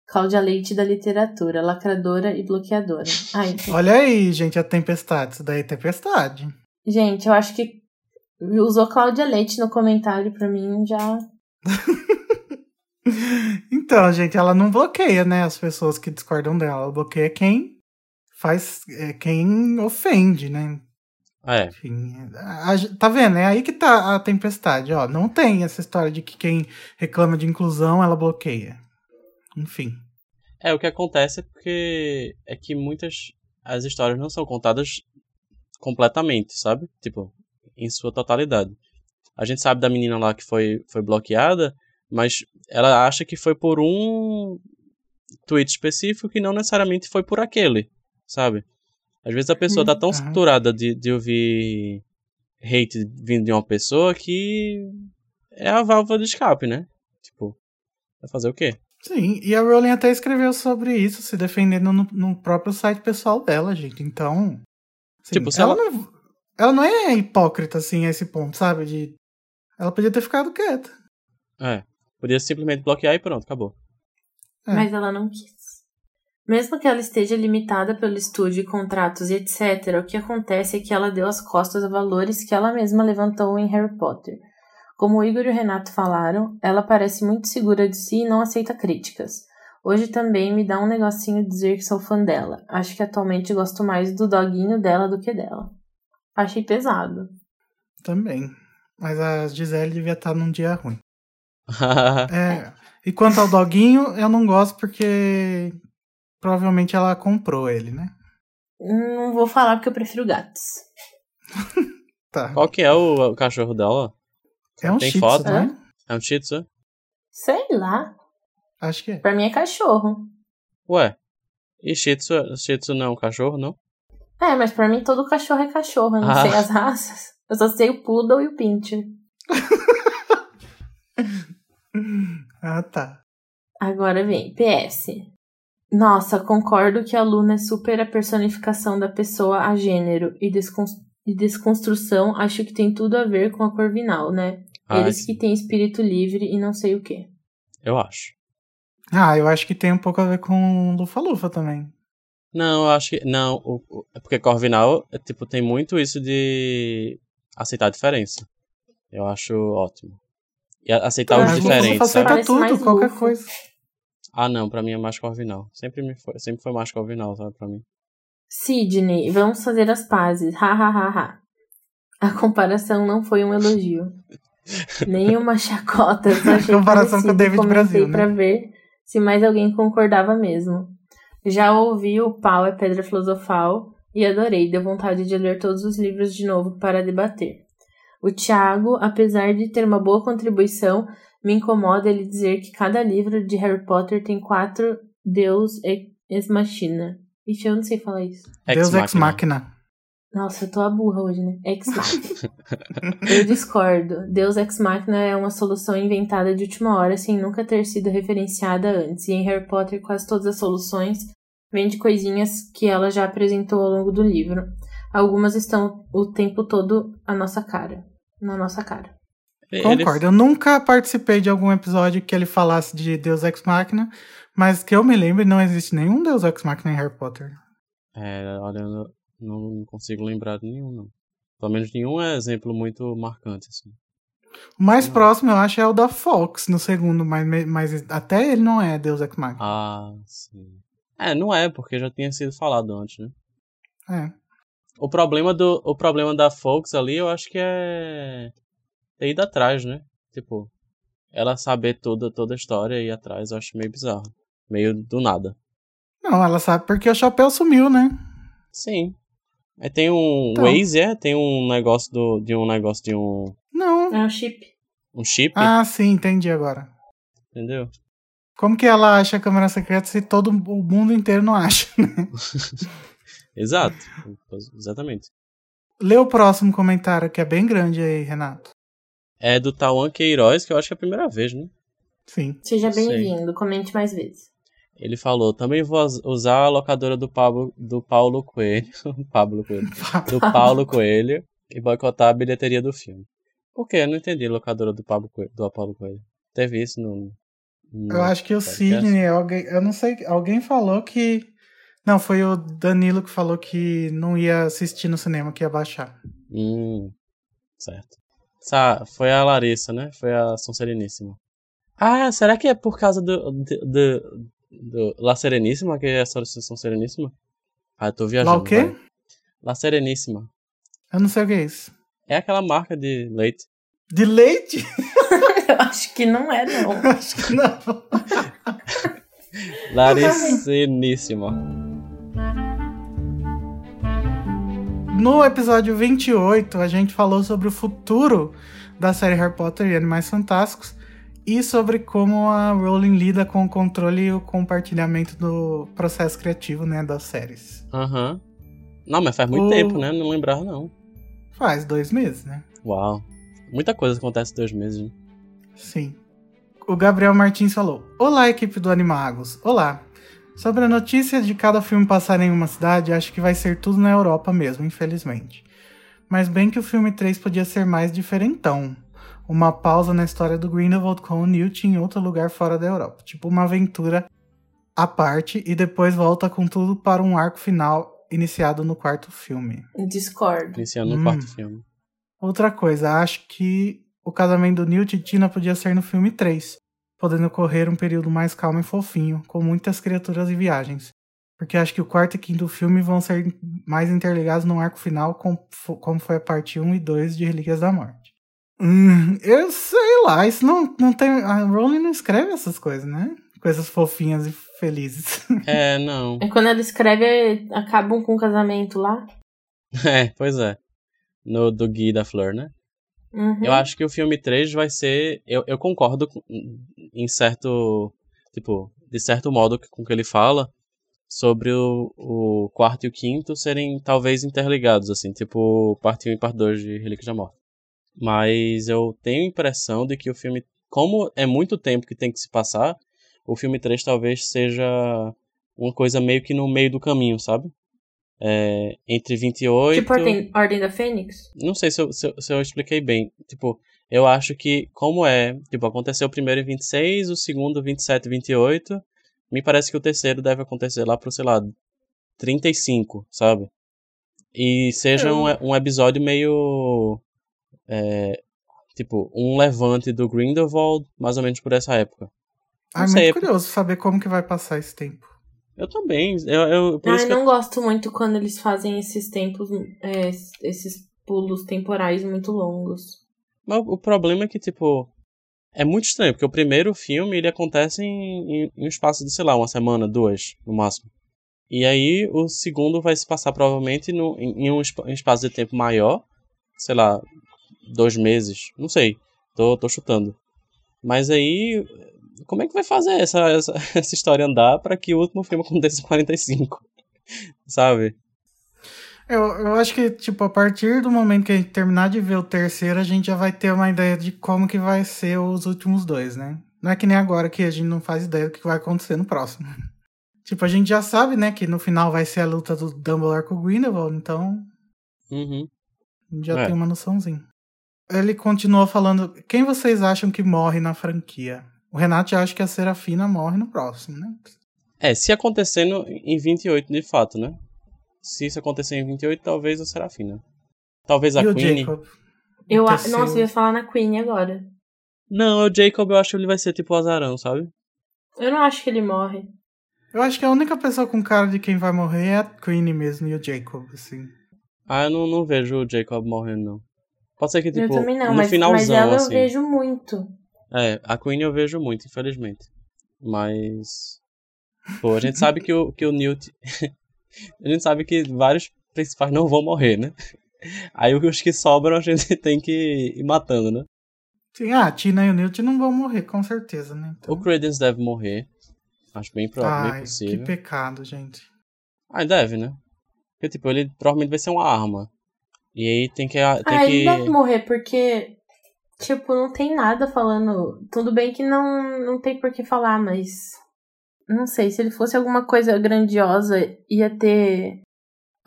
Cláudia Leite da literatura, lacradora e bloqueadora. Ai, Olha aí, gente, a tempestade. Isso daí é tempestade. gente, eu acho que usou Cláudia Leite no comentário pra mim já. [laughs] Então, gente, ela não bloqueia, né, as pessoas que discordam dela. Ela bloqueia quem faz, é, quem ofende, né? É. Enfim, a- a- tá vendo? É aí que tá a tempestade, ó. Não tem essa história de que quem reclama de inclusão, ela bloqueia. Enfim. É, o que acontece é porque é que muitas as histórias não são contadas completamente, sabe? Tipo, em sua totalidade. A gente sabe da menina lá que foi, foi bloqueada, mas ela acha que foi por um tweet específico que não necessariamente foi por aquele, sabe? Às vezes a pessoa tá tão Aham. saturada de, de ouvir hate vindo de uma pessoa que é a válvula de escape, né? Tipo, vai fazer o quê? Sim, e a Rowling até escreveu sobre isso, se defendendo no, no próprio site pessoal dela, gente. Então. assim, Tipo, se ela, ela- não, ela não é hipócrita, assim, a esse ponto, sabe? De, ela podia ter ficado quieta. É. Podia simplesmente bloquear e pronto, acabou. É. Mas ela não quis. Mesmo que ela esteja limitada pelo estúdio, contratos e etc., o que acontece é que ela deu as costas a valores que ela mesma levantou em Harry Potter. Como o Igor e o Renato falaram, ela parece muito segura de si e não aceita críticas. Hoje também me dá um negocinho dizer que sou fã dela. Acho que atualmente gosto mais do doguinho dela do que dela. Achei pesado. Também. Mas a Gisele devia estar num dia ruim. [laughs] É, e quanto ao doguinho, eu não gosto porque provavelmente ela comprou ele, né? Não vou falar porque eu prefiro gatos. [laughs] Tá. Qual que é o, o cachorro dela? É um Tem shih tzu, foto? né? É um Shih Tzu? Sei lá. Acho que é. Pra mim é cachorro. Ué, e Shih Tzu, shih tzu não é um cachorro, não? É, mas pra mim todo cachorro é cachorro. Eu não Ah. sei as raças. Eu só sei o poodle e o pincher. [laughs] Ah, tá. Agora vem, PS. Nossa, concordo que a Luna é super a personificação da pessoa a gênero e, descon e desconstrução acho que tem tudo a ver com a Corvinal, né? Ah, Eles sim. que têm espírito livre e não sei o que. Eu acho. Ah, eu acho que tem um pouco a ver com Lufa-Lufa também. Não, eu acho que. Não, o- o- é porque Corvinal é, tipo, tem muito isso de aceitar a diferença. Eu acho ótimo. E aceitar Mas os diferentes, Lufa-Lufa aceita tudo, qualquer Lufa. coisa. Ah, não, pra mim é mais Corvinal. Sempre, me foi, sempre foi mais Corvinal, sabe, pra mim. Sidney, vamos fazer as pazes. Ha ha ha ha. A comparação não foi um elogio. [laughs] Nem uma chacota. Só [laughs] Comparação com o David Brasil, né? pra ver se mais alguém concordava mesmo. Já ouvi o Pau é Pedra Filosofal e adorei. Deu vontade de ler todos os livros de novo para debater. O Thiago, apesar de ter uma boa contribuição, me incomoda ele dizer que cada livro de Harry Potter tem quatro Deus ex machina. Ixi, eu não sei falar isso. Deus Ex Machina. Nossa, eu tô a burra hoje, né? Ex Machina. eu discordo. Deus Ex Machina é uma solução inventada de última hora sem nunca ter sido referenciada antes. E em Harry Potter, quase todas as soluções vêm de coisinhas que ela já apresentou ao longo do livro. Algumas estão o tempo todo à nossa cara. Na nossa cara. Ele- Concordo. Eu nunca participei de algum episódio que ele falasse de Deus Ex Machina, mas que eu me lembre, não existe nenhum Deus Ex Machina em Harry Potter. É, olha, eu não consigo lembrar de nenhum, não. Pelo menos nenhum é exemplo muito marcante, assim. O mais próximo, eu acho, é o da Fox, no segundo, mas, mas até ele não é Deus Ex Machina. Ah, sim. É, não é, porque já tinha sido falado antes, né? É. O problema, do, o problema da Fox ali, eu acho que é ter ido atrás, né? Tipo, ela saber toda, toda a história e ir atrás, eu acho meio bizarro. Meio do nada. Não, ela sabe porque o chapéu sumiu, né? Sim. Aí tem um Então. Waze, é? Tem um negócio do, de um negócio de um, Não. É um chip. um chip, Ah, sim, entendi agora. entendeu? Como que ela acha a câmera secreta se todo o mundo inteiro não acha? [laughs] Exato. Exatamente. Lê o próximo comentário, que é bem grande aí, Renato. É do Tawan Queiroz, que eu acho que é a primeira vez, né? Sim. Seja bem-vindo. Comente mais vezes. Ele falou, também vou us- usar a locadora do Pablo, do Paulo Coelho, [laughs] Pablo Coelho, [laughs] do Paulo Coelho e boicotar a bilheteria do filme. Por quê? Eu não entendi a locadora do Pablo Coelho. Do Paulo Coelho. Teve isso no... no Eu acho que o podcast? Sidney, alguém, eu não sei, alguém falou que. Não, foi o Danilo que falou que não ia assistir no cinema, que ia baixar. Hum, certo. Sa foi a Larissa, né? Foi a Sonsereníssima. Ah, será que é por causa do, do, do, do La Sereníssima que é a Sonsereníssima? Ah, eu tô viajando. Lá o quê? vai. La Sereníssima. Eu não sei o que é isso. É aquela marca de leite. De leite? [laughs] Eu acho que não é, não. [laughs] Acho que não. [laughs] Lariceníssima. No episódio 28, a gente falou sobre o futuro da série Harry Potter e Animais Fantásticos e sobre como a Rowling lida com o controle e o compartilhamento do processo criativo, né, das séries. Aham. Não, mas faz muito O- tempo, né? Não lembrava, não. Faz dois meses, né? Uau. Muita coisa acontece em dois meses, né? Sim. O Gabriel Martins falou: Olá, equipe do Animagos. Olá. Sobre a notícia de cada filme passar em uma cidade, acho que vai ser tudo na Europa mesmo, infelizmente. Mas bem que o filme 3 podia ser mais diferentão. Uma pausa na história do Grindelwald com o Newt em outro lugar fora da Europa. Tipo uma aventura à parte e depois volta com tudo para um arco final iniciado no quarto filme. Discordo. Iniciando Hum. no quarto filme. Outra coisa, acho que o casamento do Newt e Tina podia ser no filme 3, podendo ocorrer um período mais calmo e fofinho, com muitas criaturas e viagens. Porque acho que o quarto e quinto filme vão ser mais interligados no arco final, com- como foi a parte 1 e 2 de Relíquias da Morte. Hum, eu sei lá, isso não, não tem. A Rowling não escreve essas coisas, né? Coisas fofinhas e felizes. [laughs] É, não. É quando ela escreve, acabam com o casamento lá. [laughs] É, pois é. No do Gui da Flor, né? Uhum. Eu acho que o filme 3 vai ser. Eu, eu concordo com- em certo. Tipo, de certo modo com que ele fala sobre o, o quarto e o quinto serem talvez interligados, assim, tipo parte 1 e parte 2 de Relíquia da Morte. Mas eu tenho a impressão de que o filme como é muito tempo que tem que se passar, o filme 3 talvez seja uma coisa meio que no meio do caminho, sabe? É, entre 28. Tipo Ordem, Ordem da Fênix? Não sei se eu, se, eu, se eu expliquei bem. Tipo, eu acho que, como é, tipo, aconteceu o primeiro em 26, o segundo 27 e 28, me parece que o terceiro deve acontecer lá pro, sei lá, 35, sabe? E seja Eu- um, um episódio meio. é, tipo, um levante do Grindelwald, mais ou menos por essa época. Ah, é sei, muito é- curioso saber como que vai passar esse tempo. Eu também. Eu, eu, por Ah, isso eu que eu- não gosto muito quando eles fazem esses tempos, é, esses pulos temporais muito longos. Mas o problema é que, tipo, é muito estranho, porque o primeiro filme ele acontece em, em, em um espaço de, sei lá, uma semana, duas, no máximo. E aí o segundo vai se passar provavelmente no, em, em um espaço de tempo maior, sei lá, dois meses, não sei, tô, tô chutando. Mas aí, como é que vai fazer essa, essa, [laughs] essa história andar para que o último filme aconteça em 45? [laughs] Sabe? Eu, eu acho que, tipo, a partir do momento que a gente terminar de ver o terceiro, a gente já vai ter uma ideia de como que vai ser os últimos dois, né? Não é que nem agora que a gente não faz ideia do que vai acontecer no próximo. [laughs] tipo, a gente já sabe, né, que no final vai ser a luta do Dumbledore com o Grindelwald, então Uhum. a gente já É. tem uma noçãozinha. Ele continuou falando, quem vocês acham que morre na franquia? O Renato já acha que a Serafina morre no próximo, né? É, se acontecendo em 28 de fato, né? Se isso acontecer em 28, talvez a Serafina. Talvez a e o Queen. Jacob? Eu, a- nossa, eu ia falar na Queen agora. Não, o Jacob eu acho que ele vai ser tipo o azarão, sabe? Eu não acho que ele morre. Eu acho que a única pessoa com cara de quem vai morrer é a Queen mesmo e o Jacob, assim. Ah, eu não, não vejo o Jacob morrendo, não. Pode ser que, eu tipo, também não, no mas, finalzão, mas ela assim. eu vejo muito. É, a Queen eu vejo muito, infelizmente. Mas. Pô, a gente sabe que o, que o Newt. [laughs] a gente sabe que vários principais não vão morrer, né? Aí os que sobram a gente [laughs] tem que ir matando, né? Sim, ah, a Tina e o Newt não vão morrer, com certeza, né? Então... O Credence deve morrer. Acho bem, pro... bem Ai, que possível. pecado, gente. Ah, deve, né? Porque, tipo, ele provavelmente vai ser uma arma. E aí tem que. Tem ah, que... ele deve morrer porque, tipo, não tem nada falando. Tudo bem que não, não tem por que falar, mas. Não sei, se ele fosse alguma coisa grandiosa, ia ter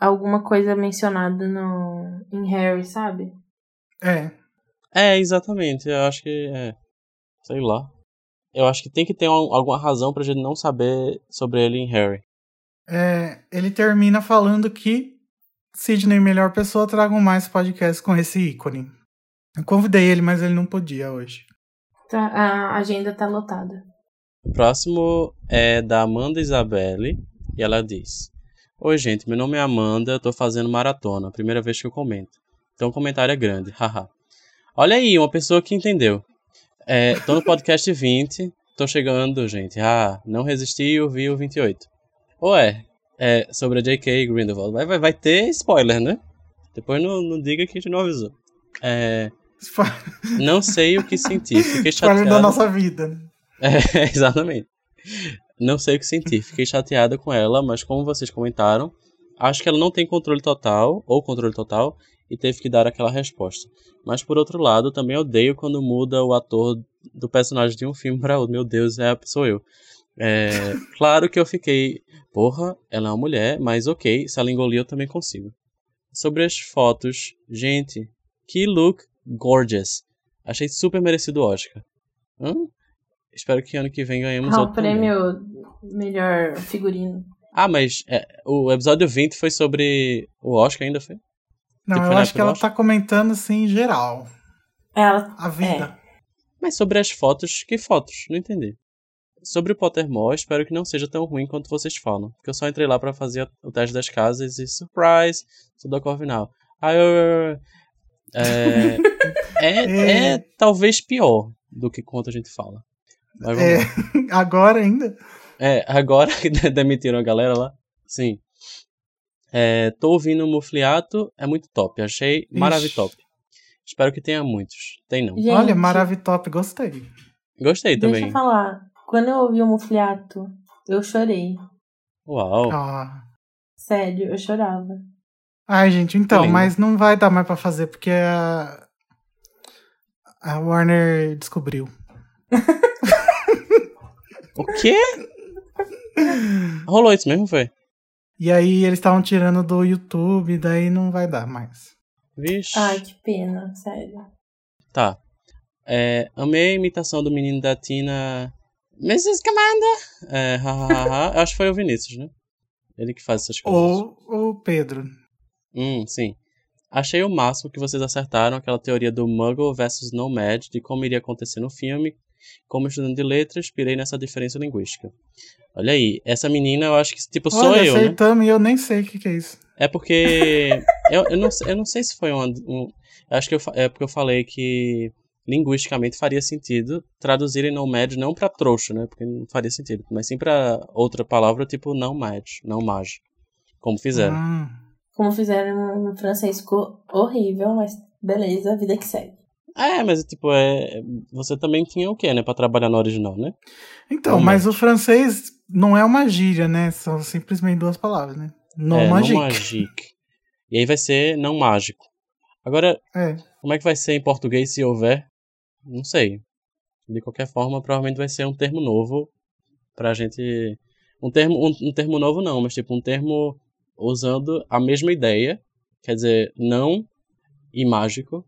alguma coisa mencionada no, em Harry, sabe? É, É, exatamente. Eu acho que. É. Sei lá. Eu acho que tem que ter uma- alguma razão pra gente não saber sobre ele em Harry. é, ele termina falando que Sidney, melhor pessoa, tragam mais podcasts com esse ícone. Eu convidei ele, mas ele não podia hoje. Tá, a agenda tá lotada. O próximo é da Amanda Isabelle. E ela diz: Oi, gente, meu nome é Amanda, tô fazendo maratona, primeira vez que eu comento. Então o comentário é grande, haha. Olha aí, uma pessoa que entendeu. É, tô no podcast 20, tô chegando, gente. Ah, não resisti e ouvi o 28. Ué, é sobre a J.K. Grindelwald. Vai, vai, vai ter spoiler, né? Depois não, não diga que a gente não avisou. É, não sei o que sentir, fiquei [laughs] Spoiler chateado. da nossa vida. É, [laughs] exatamente. Não sei o que sentir. Fiquei chateada com ela, mas como vocês comentaram, acho que ela não tem controle total, ou controle total, e teve que dar aquela resposta. Mas por outro lado, também odeio quando muda o ator do personagem de um filme para outro. Meu Deus, é, sou eu. É, claro que eu fiquei, porra, ela é uma mulher, mas ok, se ela engolir eu também consigo. Sobre as fotos, gente, que look gorgeous. Achei super merecido o Oscar. Hã? Espero que ano que vem ganhemos Ah, o outro também. prêmio melhor figurino. Ah, mas é, o episódio 20 foi sobre o Oscar ainda, foi? Não, Tipo, eu acho que ela Oscar? tá comentando assim em geral. Ela. A vida. Mas sobre as fotos, que fotos? Não entendi. Sobre o Pottermore, espero que não seja tão ruim quanto vocês falam. Porque eu só entrei lá pra fazer o teste das casas e surprise, tudo a Corvinal. Aí eu... É, [laughs] é, é talvez pior do que quanto a gente fala. É, [laughs] agora ainda. É, agora [laughs] que demitiram a galera lá. Sim. É, tô ouvindo o Mufliato, é muito top. Achei maravilhoso. Espero que tenha muitos. Tem não. Gente, Olha, Maravitop, gostei. Gostei Deixa também. eu falar. Quando eu ouvi o Mufliato, eu chorei. Uau. Ah. Sério, eu chorava. Ai, gente, então, mas não vai dar mais pra fazer, porque a, a Warner descobriu. [laughs] o quê? Rolou isso mesmo, foi? E aí eles estavam tirando do YouTube, daí não vai dar mais. Vixe. Ai, que pena, sério. Tá. É, amei a imitação do menino da Tina. Mrs. Commander! É, hahaha. Eu Acho que foi o Vinícius, né? Ele que faz essas coisas. Ou o Pedro. Hum, sim. Achei o máximo que vocês acertaram aquela teoria do Muggle versus Nomad, de como iria acontecer no filme. Como estudante de letras, pirei nessa diferença linguística. Olha aí, essa menina eu acho que, tipo, sou Olha, eu, né? acertamos e eu nem sei o que, que é isso. É porque. [laughs] eu, eu, não, eu não sei se foi um. um acho que eu, é porque eu falei que linguisticamente faria sentido traduzirem nomad não pra trouxa, né? Porque não faria sentido. Mas sim pra outra palavra, tipo não mad, não mage. Como fizeram. Ah, Como fizeram no, no francês, ficou horrível, mas beleza, vida que segue. É, mas tipo, é. Você também tinha o quê, né? Pra trabalhar no original, né? Então, Não mas o francês não é uma gíria, né? São simplesmente duas palavras, né? Non é, magique. não magique. E aí vai ser não mágico. Agora, É. como é que vai ser em português se houver? Não sei. De qualquer forma, provavelmente vai ser um termo novo pra gente. Um termo, um, um termo novo não, mas tipo um termo usando a mesma ideia. Quer dizer, não e mágico.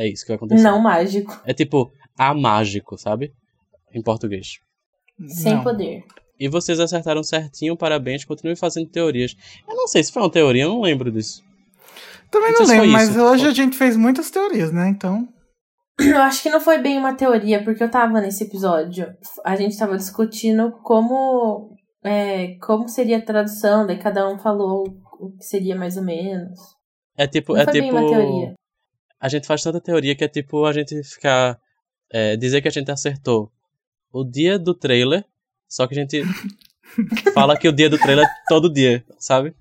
É isso que vai acontecer. Não mágico, É tipo amágico, sabe? Em português. sem Não. poder. E vocês acertaram certinho, parabéns. Continue fazendo teorias. Eu não sei se foi uma teoria, eu não lembro disso. Também Não não lembro, mas isso. hoje a gente fez muitas teorias, né? Então. [clears throat] Eu acho que não foi bem uma teoria, porque eu tava nesse episódio. A gente tava discutindo como, é, como seria a tradução, daí cada um falou o que seria mais ou menos. É tipo. Não é foi tipo bem uma teoria. A gente faz tanta teoria que é tipo a gente ficar. é, dizer que a gente acertou o dia do trailer, só que a gente [laughs] fala que o dia do trailer é todo dia, sabe?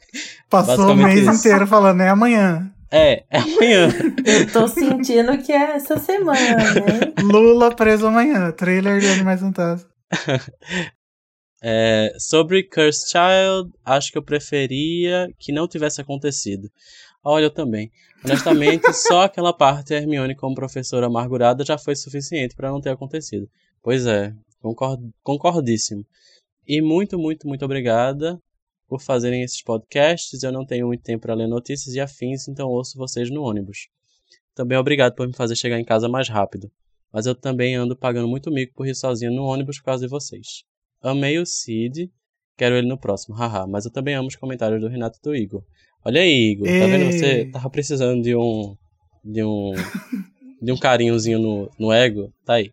Passou o mês isso. inteiro falando, é amanhã. É, é amanhã. Eu tô sentindo que é essa semana, né? Lula preso amanhã. Trailer de Animais Fantásticos. [laughs] É, sobre Cursed Child, acho que eu preferia que não tivesse acontecido. Olha, eu também. Honestamente, só aquela parte Hermione como professora amargurada já foi suficiente para não ter acontecido. Pois é, concordo, concordíssimo. E muito, muito, muito obrigada por fazerem esses podcasts. Eu não tenho muito tempo para ler notícias e afins, então ouço vocês no ônibus. Também obrigado por me fazer chegar em casa mais rápido. Mas eu também ando pagando muito mico por ir sozinho no ônibus por causa de vocês. Amei o Cid, quero ele no próximo, haha. Mas eu também amo os comentários do Renato e do Igor. Olha aí, Igor, tá vendo? Você Ei. tava precisando de um. de um. [laughs] de um carinhozinho no, no ego? Tá aí.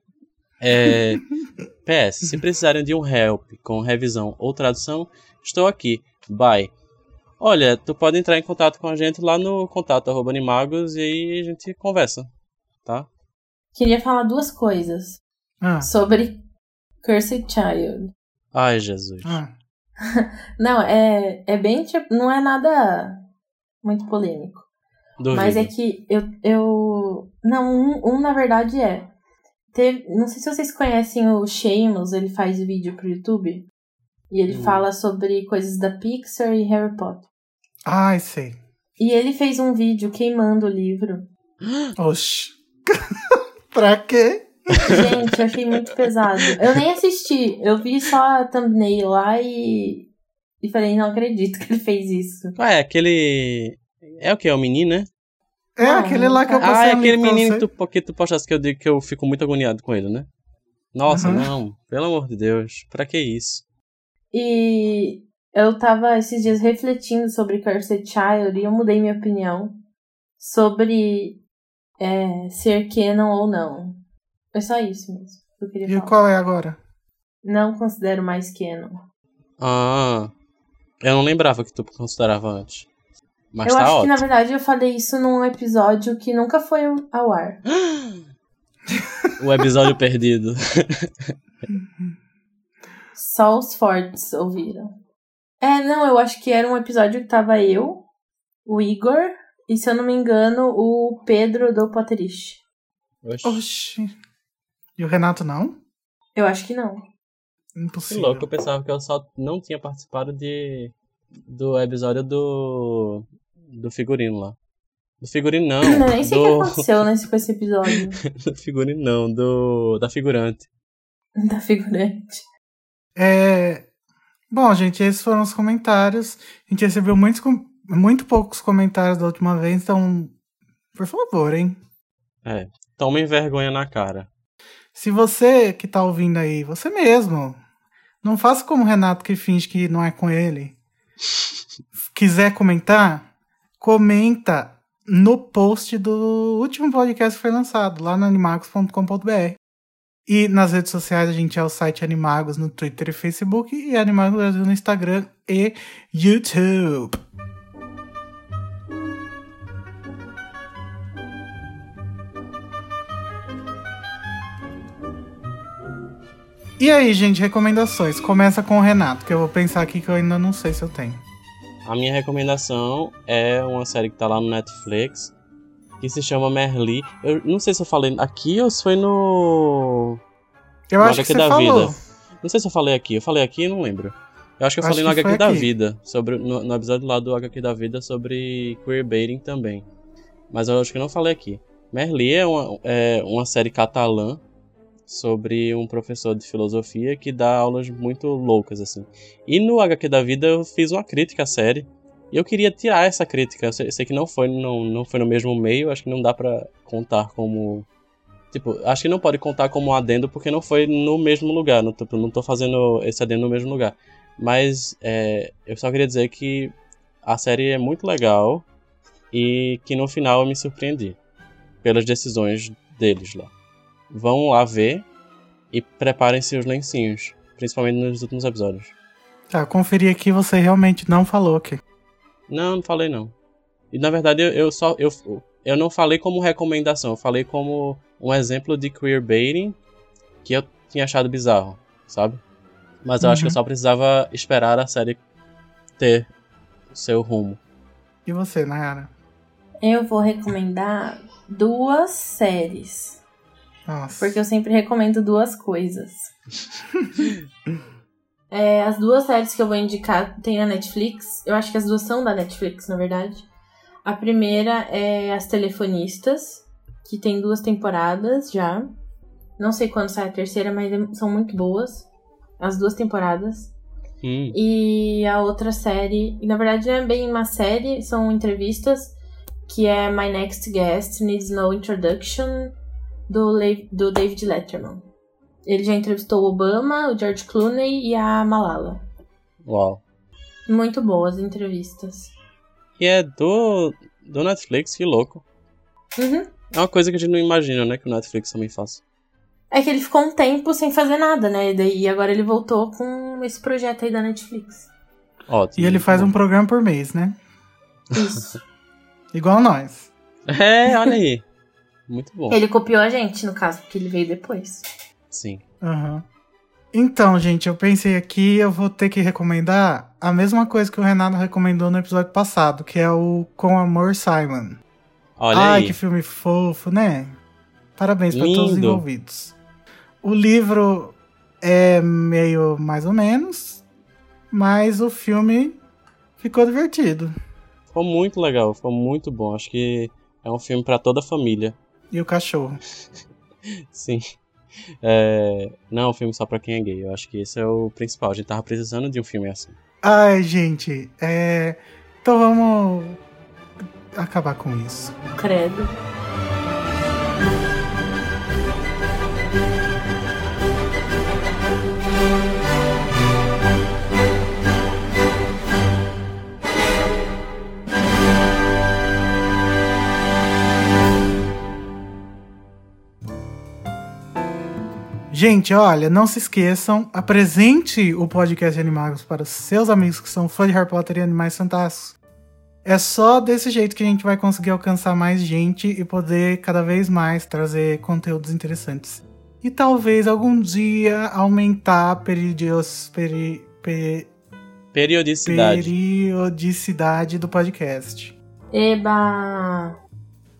É, [laughs] PS, se precisarem de um help com revisão ou tradução, estou aqui. Bye. Olha, tu pode entrar em contato com a gente lá no contato arroba animagos e aí a gente conversa, tá? Queria falar duas coisas Ah, sobre Cursed Child. Ai, Jesus. ah. [laughs] Não, é, é bem tipo, não é nada muito polêmico. Duvido. Mas é que eu. eu não, um, um na verdade é. Teve, não sei se vocês conhecem o Sheamus, ele faz vídeo pro YouTube. E ele Hum. fala sobre coisas da Pixar e Harry Potter. Ai, sei. E ele fez um vídeo queimando o livro. [gasps] Oxi. [laughs] pra quê? Gente, eu achei muito pesado. Eu nem assisti, eu vi só a thumbnail lá e. E falei, não acredito que ele fez isso. Ah, é aquele. É o que? É o menino, né? É Não, aquele lá que eu não. passei Ah, é aquele menino que tu, que tu postasse que eu digo que eu fico muito agoniado com ele, né? Nossa, Uhum. não. Pelo amor de Deus. Pra que isso? E eu tava esses dias refletindo sobre Cursed Child e eu mudei minha opinião sobre é, ser canon ou não. É só isso mesmo que eu queria E falar. qual é agora? Não considero mais canon. Ah. Eu não lembrava que tu considerava antes. Mas eu tá acho ótimo. que na verdade eu falei isso num episódio que nunca foi ao ar. [gasps] O episódio perdido. [laughs] Só os fortes ouviram. É, não, eu acho que era um episódio que tava eu, o Igor, e se eu não me engano, o Pedro do Potterish. Oxi. Oxi. E o Renato não? Eu acho que não. Que Impossível. louco, eu pensava que eu só não tinha participado de do episódio do do figurino lá. Do figurino não. Eu nem sei o que aconteceu nesse, com esse episódio. [laughs] do figurino não, do da figurante. [laughs] Da figurante. É... Bom, gente, esses foram os comentários. A gente recebeu muitos, com- muito poucos comentários da última vez, então, por favor, hein? É. Tomem vergonha na cara. Se você que tá ouvindo aí, você mesmo, não faça como o Renato que finge que não é com ele. Quiser comentar, comenta no post do último podcast que foi lançado, lá no animagos.com.br. E nas redes sociais a gente é o site Animagos no Twitter e Facebook e Animagos Brasil no Instagram e YouTube. E aí, gente, recomendações. Começa com o Renato, que eu vou pensar aqui que eu ainda não sei se eu tenho. A minha recomendação é uma série que tá lá no Netflix, que se chama Merli. Eu não sei se eu falei aqui ou se foi no. Eu no acho que HQ você da falou. Vida. Não sei se eu falei aqui. Eu falei aqui e não lembro. Eu acho que eu Acho falei no que HQ foi da aqui. Vida, sobre, no, no episódio lá do HQ da Vida sobre queerbaiting também. Mas eu acho que eu não falei aqui. Merli é uma, é uma série catalã sobre um professor de filosofia que dá aulas muito loucas, assim. E no HQ da Vida eu fiz uma crítica à série. E eu queria tirar essa crítica. Eu sei, sei que não foi, não, não foi no mesmo meio, acho que não dá pra contar como. Tipo, acho que não pode contar como um adendo porque não foi no mesmo lugar. Não tô, não tô fazendo esse adendo no mesmo lugar. Mas é, eu só queria dizer que a série é muito legal e que no final eu me surpreendi pelas decisões deles lá. Vão lá ver e preparem-se os lencinhos, principalmente nos últimos episódios. Tá, eu conferi aqui, você realmente não falou aqui. Não, não falei não. E na verdade eu, eu só eu, eu não falei como recomendação, eu falei como um exemplo de queerbaiting que eu tinha achado bizarro, sabe? Mas eu acho que eu Uhum. só precisava esperar a série ter o seu rumo. E você, Nayara? Eu vou recomendar duas séries. Nossa. Porque eu sempre recomendo duas coisas. [laughs] É, as duas séries que eu vou indicar tem na Netflix. Eu acho que as duas são da Netflix, na verdade. A primeira é As Telefonistas, que tem duas temporadas já. Não sei quando sai a terceira, mas é- são muito boas. As duas temporadas. Hum, E a outra série, e na verdade não é bem uma série, são entrevistas, que é My Next Guest Needs No Introduction, do, Le- do David Letterman. Ele já entrevistou o Obama, o George Clooney e a Malala. uau. Muito boas entrevistas. E é do, do Netflix, que louco. Uhum. É uma coisa que a gente não imagina, né? Que o Netflix também faça. É que ele ficou um tempo sem fazer nada, né? E daí agora ele voltou com esse projeto aí da Netflix. Ótimo. E ele faz um programa por mês, né? Isso. [laughs] Igual nós. É, olha aí. Muito bom. ele copiou a gente, no caso, porque ele veio depois. Sim. Aham. Então, gente, eu pensei aqui, eu vou ter que recomendar a mesma coisa que o Renato recomendou no episódio passado, que é o Com Amor Simon. Olha Ai, aí. que filme fofo, né? Parabéns para todos os envolvidos. O livro é meio mais ou menos, mas o filme ficou divertido. Ficou muito legal, ficou muito bom. Acho que é um filme pra toda a família. E o cachorro. [laughs] Sim. É, Não é um filme só pra quem é gay. Eu acho que esse é o principal. A gente tava precisando de um filme assim. Ai, gente, é... Então vamos acabar com isso. Credo. Gente, olha, não se esqueçam, apresente o podcast Animagos para os seus amigos que são fãs de Harry Potter e Animais Fantásticos. É só desse jeito que a gente vai conseguir alcançar mais gente e poder cada vez mais trazer conteúdos interessantes. E talvez algum dia aumentar a periodios, peri, pe- Periodicidade. periodicidade do podcast. Eba!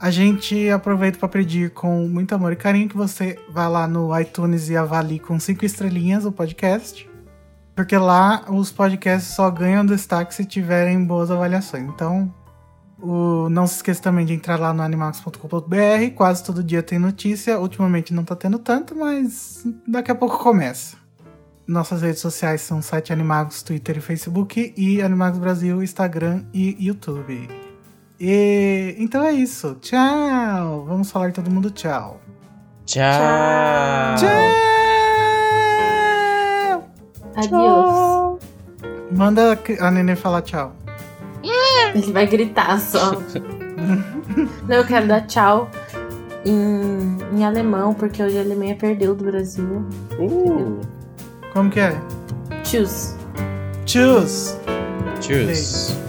A gente aproveita para pedir com muito amor e carinho que você vá lá no iTunes e avalie com cinco estrelinhas o podcast. Porque lá os podcasts só ganham destaque se tiverem boas avaliações. Então, O, não se esqueça também de entrar lá no animax.com.br. Quase todo dia tem notícia. Ultimamente não tá tendo tanto, mas daqui a pouco começa. Nossas redes sociais são site Animagos, Twitter e Facebook. E Animagos Brasil, Instagram e YouTube. E então é isso. Tchau! Vamos falar todo mundo tchau. Tchau. Tchau! Adiós. Manda a Nenê falar tchau. Ele vai gritar só. [laughs] Não, eu quero dar tchau em, em alemão, porque hoje a Alemanha perdeu do Brasil. Uh, Como que é? Tschüss. Tschüss! tschüss.